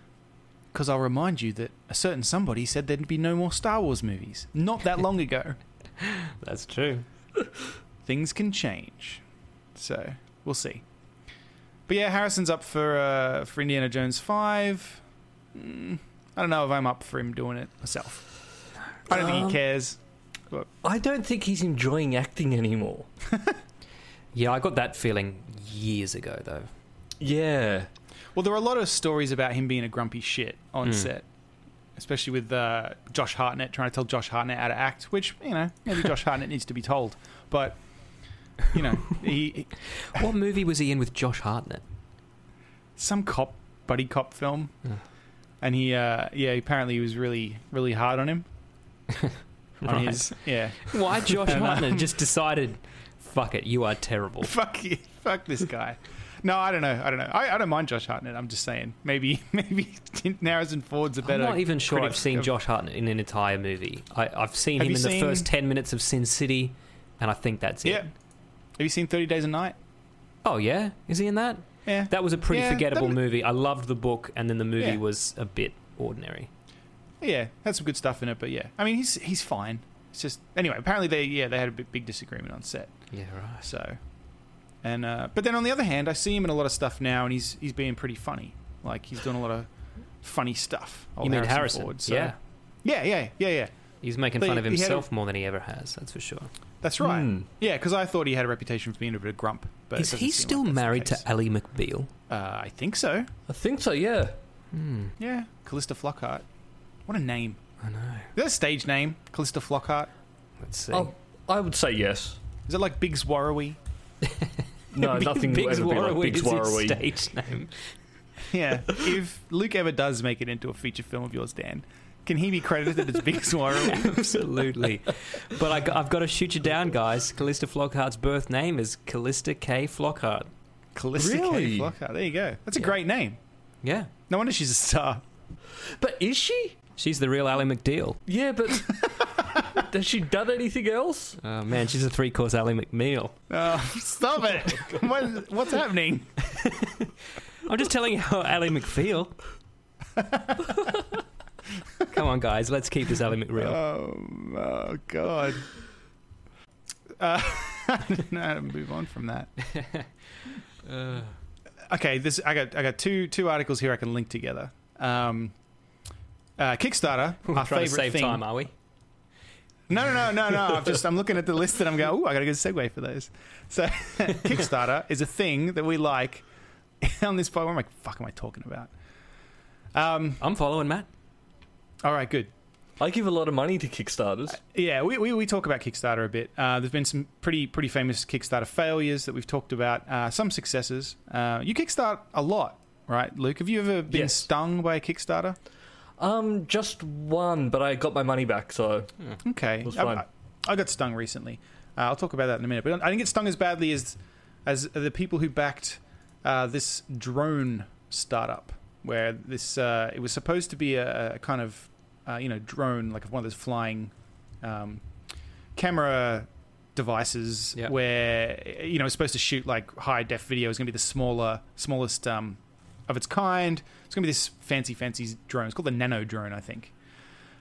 Because because I'll remind you that a certain somebody said there'd be no more Star Wars movies not that long ago. That's true. Things can change, so we'll see. But yeah, Harrison's up for uh, for Indiana Jones five. Mm, I don't know if I'm up for him doing it myself. I don't think Um, he cares. I don't think he's enjoying acting anymore. Yeah, I got that feeling years ago, though. Yeah. Well, there are a lot of stories about him being a grumpy shit on Mm. set, especially with uh, Josh Hartnett trying to tell Josh Hartnett how to act, which you know maybe Josh Hartnett needs to be told, but you know he, he What movie was he in with Josh Hartnett? some cop buddy cop film, and he uh, yeah apparently he was really really hard on him. On Right. his yeah Why Josh um, Hartnett just decided, fuck it, you are terrible. fuck you, fuck this guy. No, I don't know. I don't know. I, I don't mind Josh Hartnett. I'm just saying maybe maybe Harrison Ford's a better. I'm not even sure I've seen of- Josh Hartnett in an entire movie. I, I've seen Have him in the first 10 minutes of Sin City, and I think that's it. Yeah. Have you seen Thirty Days a Night? Oh, yeah? Is he in that? Yeah. That was a pretty Yeah, forgettable that- movie. I loved the book, and then the movie Yeah. was a bit ordinary. Yeah, had some good stuff in it, but yeah, I mean he's he's fine. It's just anyway. Apparently they yeah they had a big, big disagreement on set. Yeah, right. So, and uh, but then on the other hand, I see him in a lot of stuff now, and he's he's being pretty funny. Like he's doing a lot of funny stuff. You old mean Harrison? Ford, so- Yeah. yeah, yeah, yeah, yeah. He's making But fun of he had a- himself more than he ever has, that's for sure. That's right. Hmm. Yeah, because I thought he had a reputation for being a bit of a grump. But it Is doesn't he still like married to Ally McBeal? Uh, I think so. I think so, yeah. Hmm, Yeah, Calista Flockhart. What a name. I know. Is that a stage name? Calista Flockhart. Let's see. Oh, I would say yes. Is it like Biggs Warrawee? No, nothing will Biggs ever be like Warrawee Biggs is his Warrawee. stage name. Yeah. if Luke ever does make it into a feature film of yours, Dan, can he be credited as Big Warrawee? Absolutely. but I, have got to shoot you down, guys. Calista Flockhart's birth name is Calista K. Flockhart. Calista K. Flockhart. There you go. That's a Yeah. great name. Yeah. No wonder she's a star. But is she? She's the real Ally McDeal. Yeah, but has she done anything else? Oh, man, she's a three course Ally McNeil. Oh, stop it. what, what's happening? I'm just telling you how Ally McFeel. Come on, guys, let's keep this Ally McReal. Oh, oh God. Uh, I don't know how to move on from that. Uh, Okay, this I got I got two two articles here I can link together. Um, uh, Kickstarter, we're our trying favorite to save thing. time, are we? No, no, no, no, no. I'm just I'm looking at the list and I'm going, oh, I got a good segue for those. So Kickstarter is a thing that we like on this podcast. What am I fuck am I talking about? Um, I'm following Matt. all right, good. I give a lot of money to Kickstarters. Yeah, we, we, we talk about Kickstarter a bit. Uh, there's been some pretty pretty famous Kickstarter failures that we've talked about. Uh, some successes. Uh, you kickstart a lot, right, Luke? Have you ever been Yes. stung by a Kickstarter? Um, just one, but I got my money back, so Okay, It was I, fine. I, I got stung recently. Uh, I'll talk about that in a minute. But I didn't get stung as badly as as the people who backed uh, this drone startup, where this uh, it was supposed to be a, a kind of uh, you know drone, like one of those flying um, camera devices, Yeah. where you know it's supposed to shoot like high def video. It's going to be the smaller, smallest um, of its kind. It's going to be this fancy, fancy drone. It's called the Nano drone, I think.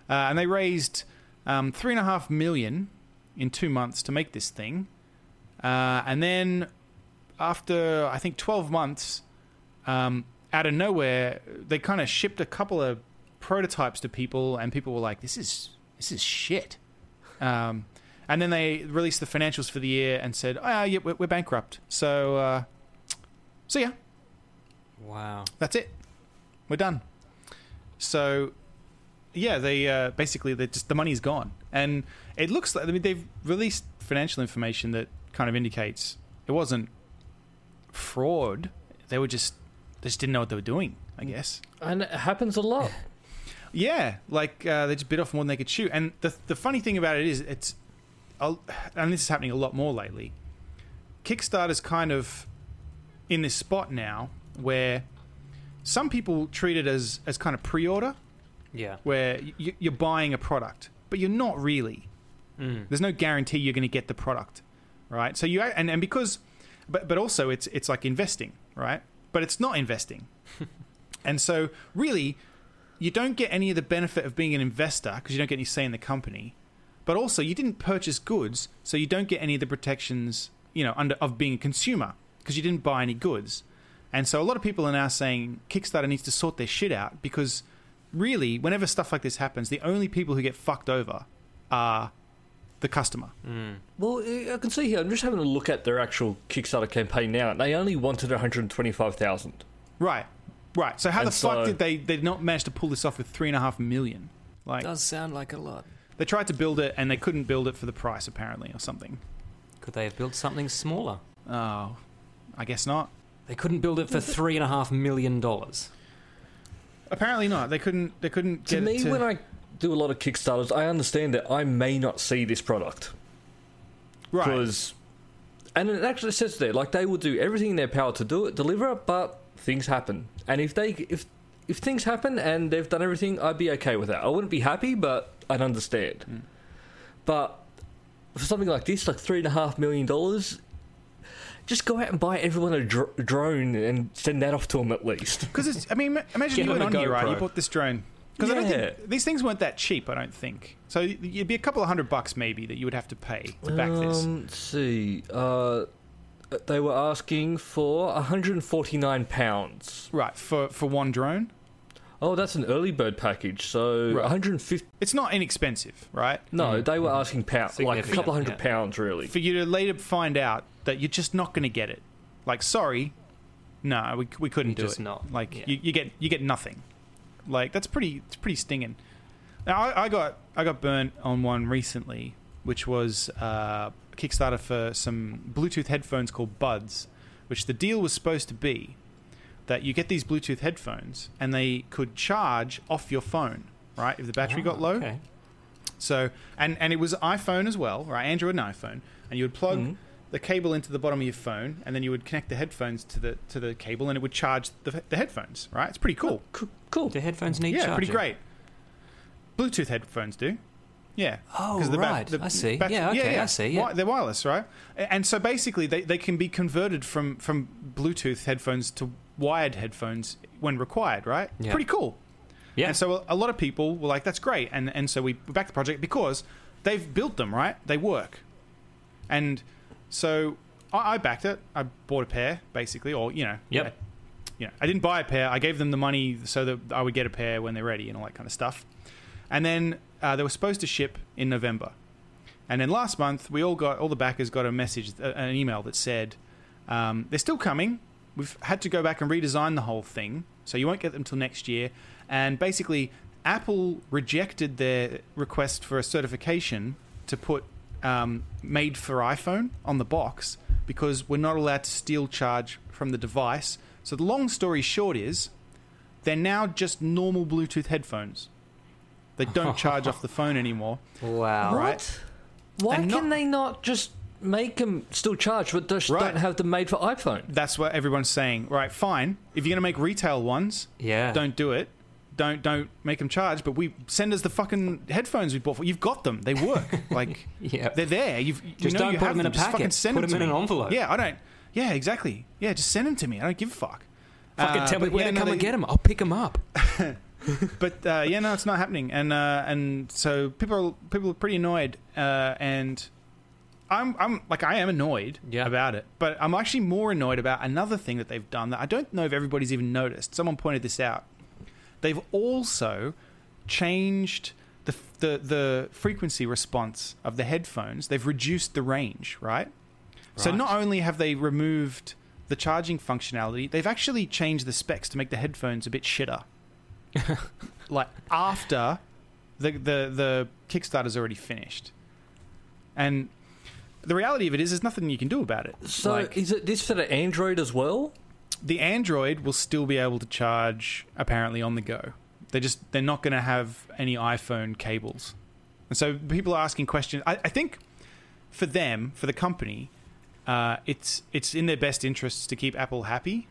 Uh, and they raised um, three and a half million in two months to make this thing, uh, and then after I think twelve months, um, out of nowhere, they kind of shipped a couple of prototypes to people, and people were like, "This is this is shit." Um, and then they released the financials for the year and said, "Oh, yeah, we're, we're bankrupt." So, uh, see ya. Wow. That's it. We're done. So, yeah, they uh, basically they just the money's gone, and it looks like I mean they've released financial information that kind of indicates it wasn't fraud. They were just they just didn't know what they were doing. I guess. and it happens a lot. Yeah, like uh, they just bit off more than they could chew. And the the funny thing about it is, it's, I'll, and this is happening a lot more lately. Kickstarter's kind of in this spot now where some people treat it as as kind of pre-order, Yeah. where y- you're buying a product, but you're not really. Mm. There's no guarantee you're going to get the product, right? So you and and because, but but also it's it's like investing, right? But it's not investing, and so really, you don't get any of the benefit of being an investor because you don't get any say in the company. But also, you didn't purchase goods, so you don't get any of the protections, you know, under of being a consumer because you didn't buy any goods. And so a lot of people are now saying Kickstarter needs to sort their shit out because really, whenever stuff like this happens, the only people who get fucked over are the customer. Hmm. Well, I I can see here. I'm just having a look at their actual Kickstarter campaign now. They only wanted 125,000. Right. Right. So how And the fuck so- did they they not manage to pull this off with three and a half million? Like Does sound like a lot. they tried to build it and they couldn't build it for the price apparently or something. Could they have built something smaller? Oh, I guess not. They couldn't build it for three and a half million dollars. Apparently not. They couldn't. They couldn't To get me, it to, when I do a lot of Kickstarters, I understand that I may not see this product. right. Because, and it actually says there, like they will do everything in their power to do it, deliver it, but things happen. And if they, if if things happen and they've done everything, I'd be okay with that. I wouldn't be happy, but I'd understand. Hmm. But for something like this, like three and a half million dollars, just go out and buy everyone a dr- drone and send that off to them at least. Because it's. I mean, imagine you went on here, right? You bought this drone. Because I don't Yeah. think these things weren't that cheap. I don't think. So it'd be a couple of hundred bucks maybe that you would have to pay to back this. Um, let's see. Uh, they were asking for 149 pounds. Right for for one drone. Oh, that's an early bird package. So Right. 150. It's not inexpensive, right? No, they were asking pounds, like a couple hundred yeah. pounds, really. For you to later find out that you're just not going to get it. Like, sorry, no, we we couldn't You're do just it. not, Like yeah. you, you get you get nothing. Like that's pretty it's pretty stinging. Now I, I got I got burnt on one recently, which was uh, a Kickstarter for some Bluetooth headphones called Buds, which the deal was supposed to be that you get these Bluetooth headphones and they could charge off your phone, right? If the battery got Oh, low, okay. so and and it was iPhone as well, right? Android and iPhone, and you would plug Mhm. the cable into the bottom of your phone, and then you would connect the headphones to the to the cable, and it would charge the, the headphones, right? It's pretty cool. Co- Cool. Do headphones need yeah, charging? pretty great. Bluetooth headphones do. Yeah. Oh, the right. the I see. bat- yeah, okay, yeah. I see. Yeah. Wi- They're wireless, right? And so basically, they, they can be converted from, from Bluetooth headphones to wired headphones when required, right? Yeah. Pretty cool. yeah. And so a- lot of people were like, "That's great," and and so we backed the project because they've built them, right? They work, and so I, I backed it. I bought a pair, basically, or you know, Yep. I, you know, I didn't buy a pair. I gave them the money so that I would get a pair when they're ready and all that kind of stuff. And then uh, they were supposed to ship in November, and then last month we all got all the backers got a message, uh, an email that said um, they're still coming. We've had to go back and redesign the whole thing, so you won't get them till next year. And basically, Apple rejected their request for a certification to put um, "made for iPhone" on the box because we're not allowed to steal charge from the device. So the long story short is, they're now just normal Bluetooth headphones. They don't charge off the phone anymore. wow. Right. Why And can they not just make them still charge, but just Right. don't have them made for iPhone? That's what everyone's saying. Right, fine. If you're going to make retail ones, Yeah. don't do it. Don't don't make them charge. But we send us the fucking headphones we bought for. You've got them. They work. Like Yeah. they're there. You've you Just know don't you put have them in a Just packet. fucking send Put them them to in me. an envelope. Yeah, I don't. Yeah, exactly. Yeah, just send them to me. I don't give a fuck. Fucking Uh, tell me but where yeah, to no, come they- and get them. I'll pick them up. but uh, yeah, no, it's not happening, and uh, and so people are, people are pretty annoyed, uh, and I'm I'm like I am annoyed Yeah. about it, but I'm actually more annoyed about another thing that they've done that I don't know if everybody's even noticed. Someone pointed this out. They've also changed the the the frequency response of the headphones. They've reduced the range, right? So not only have they removed the charging functionality, they've actually changed the specs to make the headphones a bit shitter. like after the the the Kickstarter's already finished, and the reality of it is, there's nothing you can do about it. So Like, is it this for the Android as well? the Android will still be able to charge apparently on the go. They're just they're not going to have any iPhone cables, and so people are asking questions. I, I think for them, for the company, uh, it's it's in their best interests to keep Apple happy.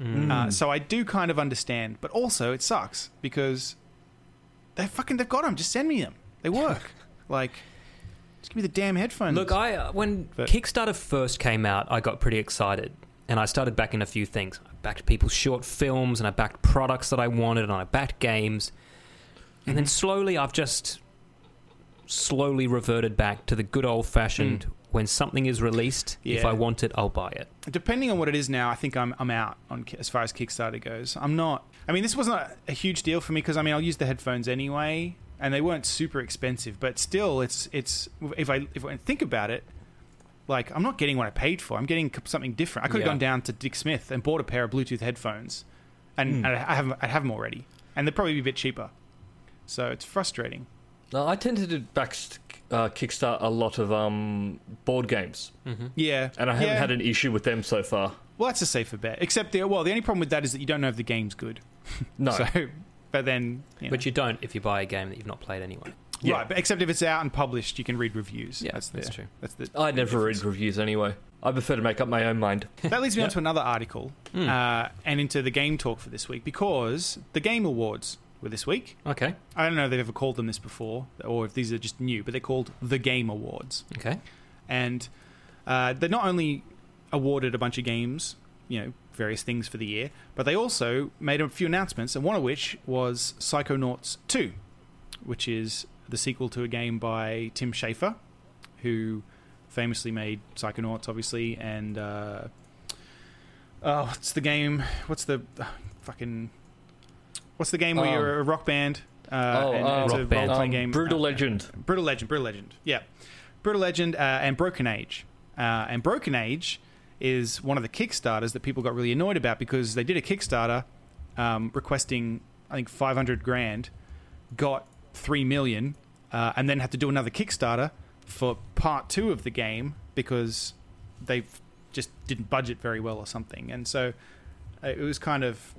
Mm. Uh, so I do kind of understand, but also it sucks because they fucking they've got them. Just send me them. They work. like, just give me the damn headphones. Look, I uh, when But- Kickstarter first came out, I got pretty excited, and I started backing a few things. I backed people's short films, and I backed products that I wanted, and I backed games. And then slowly, I've just slowly reverted back to the good old fashioned. When something is released, if. Yeah. I want it, I'll buy it. depending on what it is now, I think I'm I'm out on Ki- as far as Kickstarter goes. I'm not. I mean, this wasn't a, a huge deal for me because I mean I'll use the headphones anyway, and they weren't super expensive. But still, it's it's if I if I think about it, like I'm not getting what I paid for. I'm getting something different. I could have Yeah. gone down to Dick Smith and bought a pair of Bluetooth headphones, and, Hmm. and I have I have them already, and they'd probably be a bit cheaper. So it's frustrating. No, I tend to back uh, kickstart a lot of um, board games, Yeah, and I haven't yeah. had an issue with them so far. Well, that's a safer bet. Except the well, the only problem with that is that you don't know if the game's good. No, So, but then, you know. But you don't if you buy a game that you've not played anyway. Yeah. Right, but except if it's out and published, you can read reviews. Yeah, that's, that's true. That's the. I never read reviews anyway. I prefer to make up my own mind. That leads me on to another article Hmm. uh, and into the game talk for this week because the Game Awards were this week. Okay. I don't know if they've ever called them this before or if these are just new, but they're called the Game Awards. Okay. And uh, they not only awarded a bunch of games, you know, various things for the year, but they also made a few announcements, and one of which was Psychonauts 2, which is the sequel to a game by Tim Schafer, who famously made Psychonauts, obviously, and uh, oh, what's the game? What's the uh, fucking what's the game where Um, you're a rock band? Uh, oh, and uh, it's a Rock Band. role-playing Um, game. Brutal Uh, Legend. Brutal Legend, Brutal Legend. Yeah. Brutal Legend uh, and Broken Age. Uh, and Broken Age is one of the Kickstarters that people got really annoyed about because they did a Kickstarter um, requesting, I think, 500 grand, got 3 million, uh, and then had to do another Kickstarter for part two of the game because they just didn't budget very well or something. And so uh, it was kind of,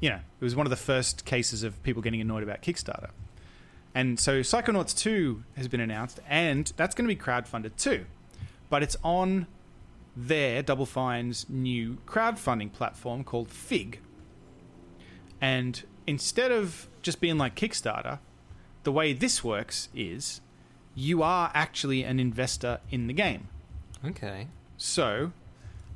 you know, it was one of the first cases of people getting annoyed about Kickstarter. And so Psychonauts 2 has been announced, and that's going to be crowdfunded too. But it's on their Double Fine's new crowdfunding platform called Fig. And instead of just being like Kickstarter, the way this works is you are actually an investor in the game. Okay. So,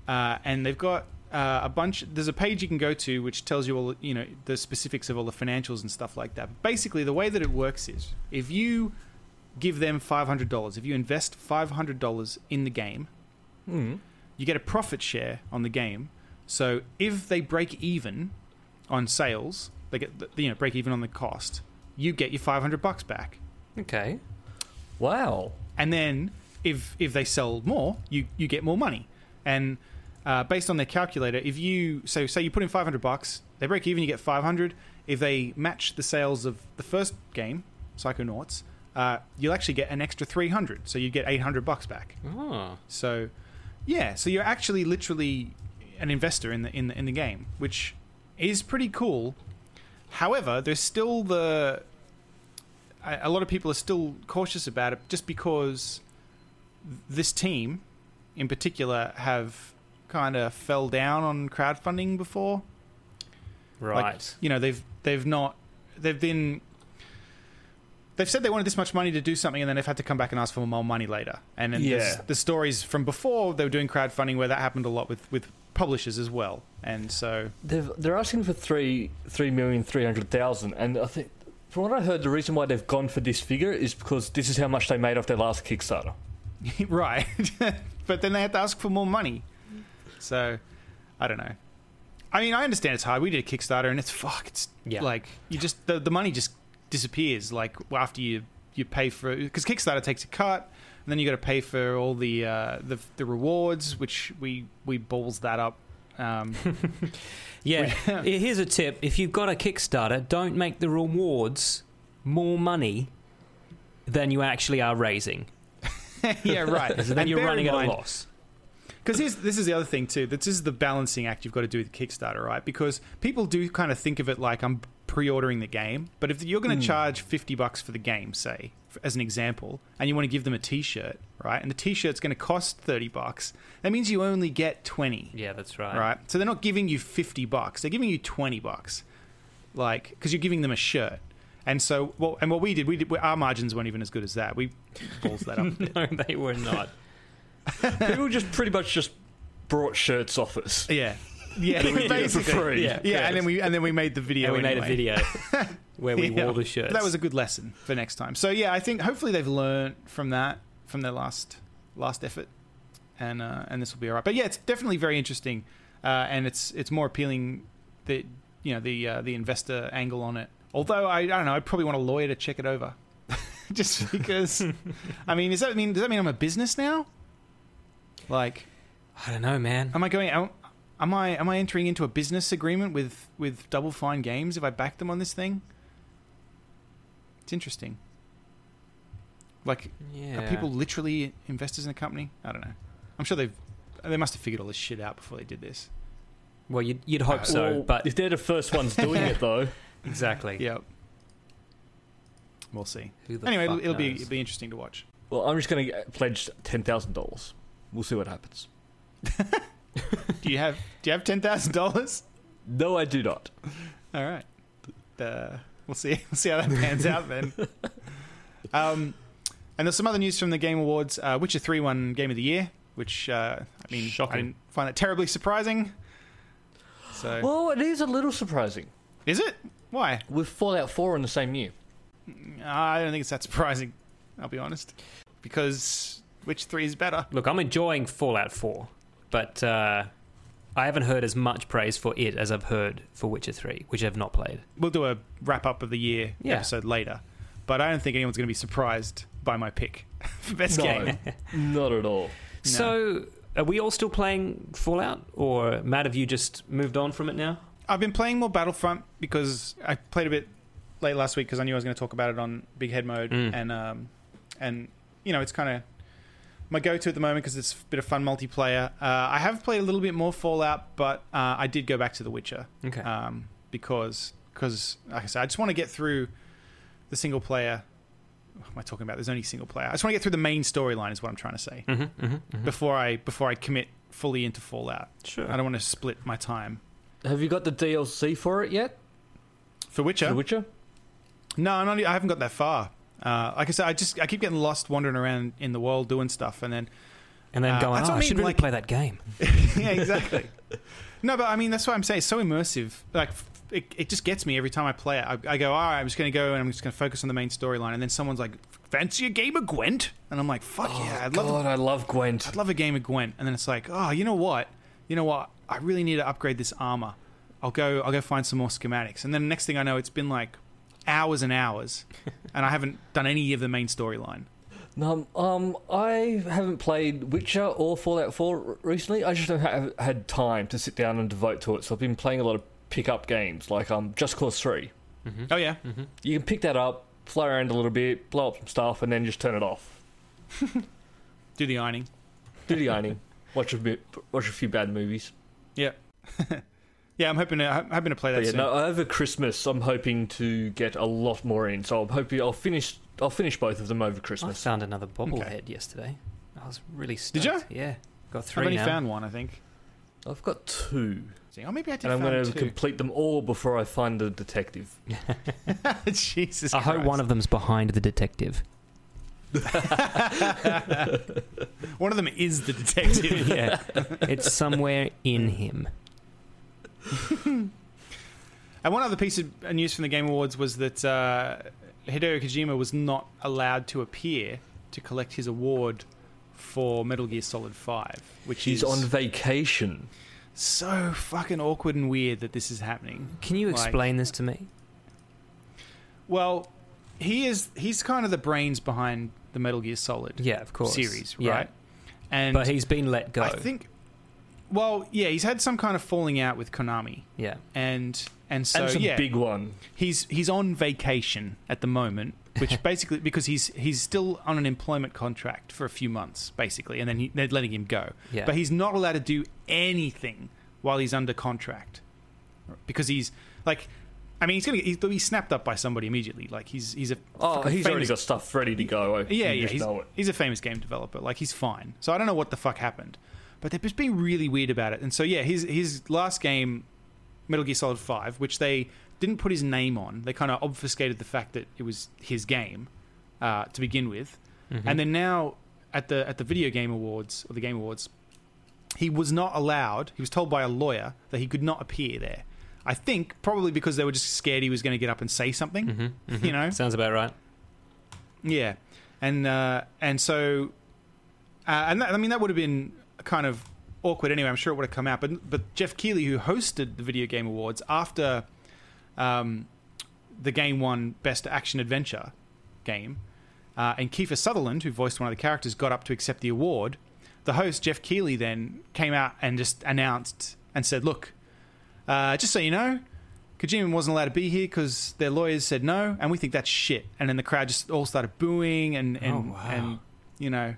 uh, and they've got uh, a bunch. There's a page you can go to which tells you all, you know, the specifics of all the financials and stuff like that. But basically, the way that it works is if you give them five hundred dollars, if you invest five hundred dollars in the game, Mm. you get a profit share on the game. So if they break even on sales, they get the- you know break even on the cost. You get your five hundred bucks back. Okay. Wow. and then if if they sell more, you you get more money. And uh, based on their calculator, if you so say you put in five hundred bucks, they break even, you get five hundred. If they match the sales of the first game, Psychonauts, uh, you'll actually get an extra three hundred. So you get eight hundred bucks back. Oh. So yeah, so you're actually literally an investor in the in the in the game, which is pretty cool. However, there's still the a lot of people are still cautious about it just because this team in particular have kind of fell down on crowdfunding before. Right. Like, you know, they've they've not they've been they've said they wanted this much money to do something and then they've had to come back and ask for more money later. And then Yeah. the stories from before they were doing crowdfunding where that happened a lot with with publishers as well. And so They've, they're asking for three three million three hundred thousand, and I think from what I heard, the reason why they've gone for this figure is because this is how much they made off their last Kickstarter. right. but then they had to ask for more money. So I don't know. I mean, I understand it's hard. We did a Kickstarter and it's fuck. It's Yeah. like you just the, the money just disappears. Like after you you pay for because Kickstarter takes a cut, and then you got to pay for all the uh, the the rewards, which we we balls that up. Um, Yeah. Here's a tip: if you've got a Kickstarter, don't make the rewards more money than you actually are raising. yeah, right. Then you're running at a loss. Because this is the other thing too. This is the balancing act you've got to do with Kickstarter, right? Because people do kind of think of it like I'm pre-ordering the game. But if you're going to hmm. charge fifty bucks for the game, say as an example, and you want to give them a T-shirt, right? And the T-shirt's going to cost thirty bucks. That means you only get twenty. Yeah, that's right. right? So they're not giving you 50 bucks. They're giving you 20 bucks. Like cuz you're giving them a shirt. And so well and what we did, we did our margins weren't even as good as that. We balls that up. a bit. No, they were not. People just pretty much just brought shirts off us. yeah. Yeah, And we did for basically. free. Yeah, yeah, and then we and then we made the video and we made a video where we Yeah. wore the shirts. That was a good lesson for next time. So yeah, I think hopefully they've learned from that from their last last effort, and uh, and this will be all right. But yeah, it's definitely very interesting, uh, and it's it's more appealing that you know the uh, the investor angle on it. Although I, I don't know, I'd probably want a lawyer to check it over, just because. I mean, does that mean does that mean I'm a business now? Like, I don't know, man. am I going? Am, am I am I entering into a business agreement with with Double Fine Games if I back them on this thing? It's interesting. Like, yeah. are people literally investors in a company? I don't know. I'm sure they've they must have figured all this shit out before they did this. Well, you'd, you'd hope uh, so, Well, but if they're the first ones doing it, though, exactly. Yep. We'll see. Who the Anyway, it'll, fuck it'll be it'll be interesting to watch. well, I'm just going to pledge ten thousand dollars. We'll see what happens. Do you have Do you have ten thousand dollars? No, I do not. All right. Uh, we'll see. We'll see how that pans out then. Um, and there's some other news from the Game Awards. Uh, Witcher Three won Game of the Year, which uh, I mean, Shocking. I didn't find that terribly surprising. So Well, it is a little surprising is it? Why? with Fallout 4 in the same year. I don't think it's that surprising. I'll be honest, because Witcher Three is better. Look, I'm enjoying Fallout 4, but uh, I haven't heard as much praise for it as I've heard for Witcher 3, which I've not played. We'll do a wrap up of the year Yeah. episode later, but I don't think anyone's going to be surprised by my pick for best game. not at all. So, are we all still playing Fallout, or Matt, have you just moved on from it now? I've been playing more Battlefront because I played a bit late last week because I knew I was going to talk about it on Big Head Mode, Mm. and um, and you know it's kind of my go-to at the moment because it's a bit of fun multiplayer. Uh, I have played a little bit more Fallout, but uh, I did go back to The Witcher Okay. um, because because like I said, I just want to get through the single player. What am I talking about? There's only single player. I just want to get through the main storyline. Is what I'm trying to say hmm hmm before I before I commit fully into Fallout. Sure. I don't want to split my time Have you got the DLC for it yet? for Witcher. The Witcher? No, I'm not, I haven't got that far. Uh, like I said, I just I keep getting lost wandering around in the world doing stuff, and then and then Uh, going, oh, what I I mean, should really like- play that game. yeah, exactly. no, but I mean that's what I'm saying. It's so immersive. Like it, it just gets me every time I play it. I, I go, all right, I'm just going to go and I'm just going to focus on the main storyline, and then someone's like, "Fancy a game of Gwent?" And I'm like, "Fuck yeah, I'd love, God, I love Gwent. I'd love a game of Gwent." And then it's like, "Oh, you know what? You know what? I really need to upgrade this armor. I'll go. I'll go find some more schematics." And then the next thing I know, it's been like hours and hours, and I haven't done any of the main storyline. No, um, I haven't played Witcher or Fallout 4 recently. I just haven't had time to sit down and devote to it. So I've been playing a lot of pick-up games, like um, Just Cause 3. Oh yeah, You can pick that up, fly around a little bit, blow up some stuff, and then just turn it off. do the ironing. Do the ironing, watch a bit, watch a few bad movies. Yeah. yeah, I'm hoping to I'm hoping to play that But yeah, soon. no, over Christmas, I'm hoping to get a lot more in. So I'm hoping I'll finish. I'll finish both of them over Christmas. I found another bobblehead yesterday. I was really stoked. Did you? Yeah. Got three. I've three only now. found one, I think. I've got two, Oh, maybe I did and I'm going to two. complete them all before I find the detective. Jesus I hope one of them's behind the detective. one of them is the detective. yeah. It's somewhere in him. and one other piece of uh, news from the Game Awards was that uh, Hideo Kojima was not allowed to appear to collect his award for Metal Gear Solid 5, which He's is on vacation. so fucking awkward and weird that this is happening. Can you Like- explain this to me? Well, he is he's kind of the brains behind the Metal Gear Solid Yeah, of course. series, Yeah. right? And But he's been let go. I think well, yeah, he's had some kind of falling out with Konami. yeah. And and so and some yeah, big one. he's he's on vacation at the moment, which basically because he's he's still on an employment contract for a few months, basically, and then he, they're letting him go. Yeah. But he's not allowed to do anything while he's under contract because he's like. I mean, he's gonna get, he'll be snapped up by somebody immediately. Like he's he's a Oh, fucking he's already got stuff ready to go. I- yeah yeah he's, know it. he's a famous game developer. Like he's fine. So I don't know what the fuck happened, but they've just been really weird about it. And so yeah, his his last game, Metal Gear Solid Five, which they didn't put his name on. They kind of obfuscated the fact that it was his game uh, to begin with, and then now at the at the Video Game Awards or the Game Awards, he was not allowed. He was told by a lawyer that he could not appear there. I think probably because they were just scared he was going to get up and say something. You know, Sounds about right. yeah, and uh, and so, uh, and that, I mean that would have been kind of awkward anyway. I'm sure it would have come out, but but Geoff Keighley, who hosted the Video Game Awards after um, the game won Best Action Adventure game, uh, and Kiefer Sutherland, who voiced one of the characters, got up to accept the award. The host Geoff Keighley then came out and just announced and said, "Look, uh, just so you know." Kojima wasn't allowed to be here because their lawyers said no, and we think that's shit. And then the crowd just all started booing and and, Oh, wow. and you know,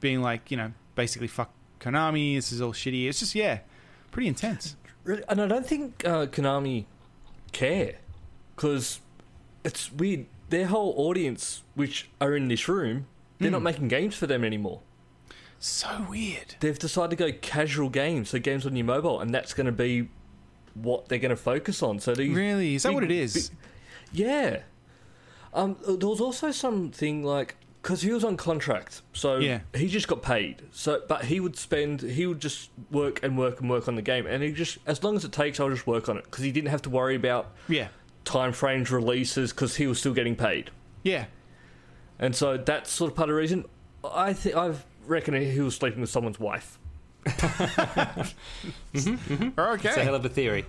being like, you know, basically fuck Konami. This is all shitty. It's just yeah, pretty intense. Really, and I don't think uh, Konami care because it's weird. Their whole audience, which are in this room, they're not making games for them anymore. So weird. They've decided to go casual games, so games on your mobile, and that's going to be what they're going to focus on. So these Really? Is that big- what it is? big- yeah. Um, there was also something like because he was on contract, so Yeah. he just got paid. So, but he would spend, he would just work and work and work on the game, and he just as long as it takes, I'll just work on it because he didn't have to worry about Yeah, time frames, releases, because he was still getting paid. yeah. And so that's sort of part of the reason. I think I've reckon he was sleeping with someone's wife. Okay, It's a hell of a theory.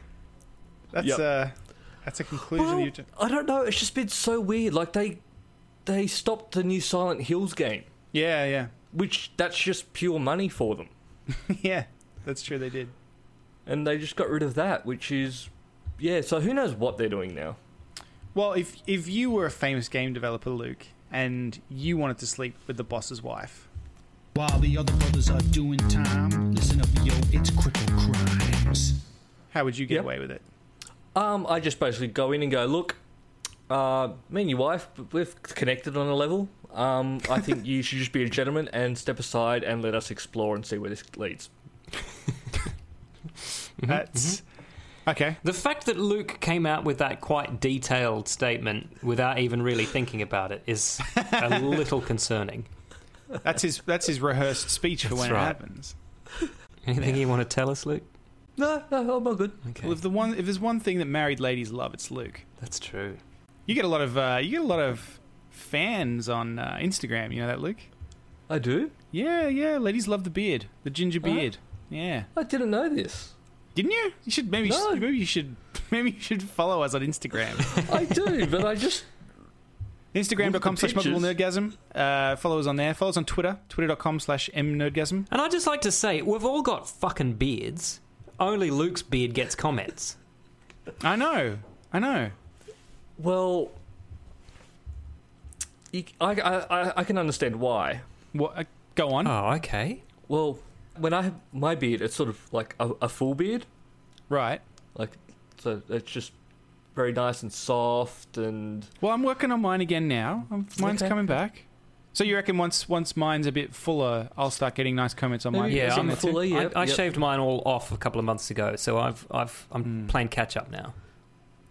that's Yep. uh, that's a conclusion. Well, you t- I don't know. It's just been so weird. Like they they stopped the new Silent Hills game, yeah, yeah, which that's just pure money for them, yeah. That's true. They did. and they just got rid of that, which is yeah. So who knows what they're doing now? Well, if if you were a famous game developer, Luke, and you wanted to sleep with the boss's wife, While the other brothers are doing time, listen up, yo, it's cripple crimes. how would you get Yep. away with it? Um, I just basically go in and go, look, uh, me and your wife, we've connected on a level. Um, I think you should just be a gentleman and step aside and let us explore and see where this leads. That's okay. The fact that Luke came out with that quite detailed statement without even really thinking about it is a little concerning. That's his. That's his rehearsed speech for That's when right. it happens. Anything you want to tell us, Luke? No, no, I'm all good. Okay, Well, if the one, if there's one thing that married ladies love, it's Luke. that's true. You get a lot of, uh, you get a lot of fans on uh, Instagram. You know that, Luke? I do. Yeah, yeah. Ladies love the beard, the ginger beard. Yeah. I didn't know this. Didn't you? You should maybe. No. Maybe you should. Maybe you should follow us on Instagram. I do, but I just Instagram.com slash multiple pictures. nerdgasm. Uh, follow us on there. Follow us on Twitter. Twitter.com slash mnerdgasm. And I'd just like to say, we've all got fucking beards. Only Luke's beard gets comments. I know. I know. Well, you, I, I I- I can understand why. What? Uh, go on. Oh, okay. Well, when I have my beard, it's sort of like a, a full beard, Right. like so it's just very nice and soft and Well, I'm working on mine again now. Um, Mine's Okay. coming back. So you reckon once once mine's a bit fuller, I'll start getting nice comments on mine? Maybe Yeah, it's I'm in the fuller, I, yep, I yep. shaved mine all off a couple of months ago, so I've I've I'm playing catch up now.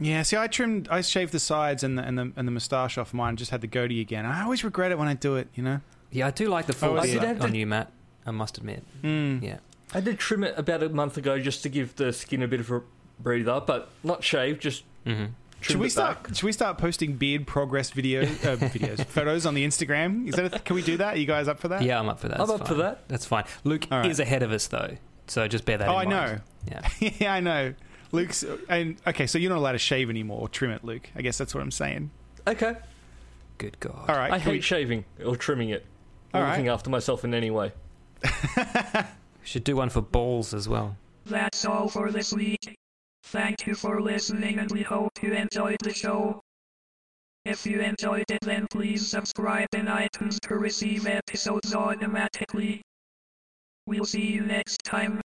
Yeah. See, I trimmed, I shaved the sides and the and the and the moustache off mine. Just had the goatee again. I always regret it when I do it. You know. Yeah, I do like the full Oh, I beard did on you, Matt. I must admit. Mm. Yeah. I did trim it about a month ago just to give the skin a bit of a breather, but not shave. just hmm Should we it start? back. Should we start posting beard progress video uh, videos, photos on the Instagram? Is that? A, can we do that? Are you guys up for that? Yeah, I'm up for that. I'm That's up for fine. that. That's fine. Luke All right. is ahead of us though, so just bear that in mind. Oh, in I mind. know. Yeah. yeah, I know. Luke's and okay, so you're not allowed to shave anymore or trim it, Luke. I guess that's what I'm saying. Okay. Good God. All right, I hate we- shaving or trimming it. Or All right. looking after myself in any way. Should do one for balls as well. That's all for this week. Thank you for listening and we hope you enjoyed the show. If you enjoyed it then please subscribe in iTunes to receive episodes automatically. We'll see you next time.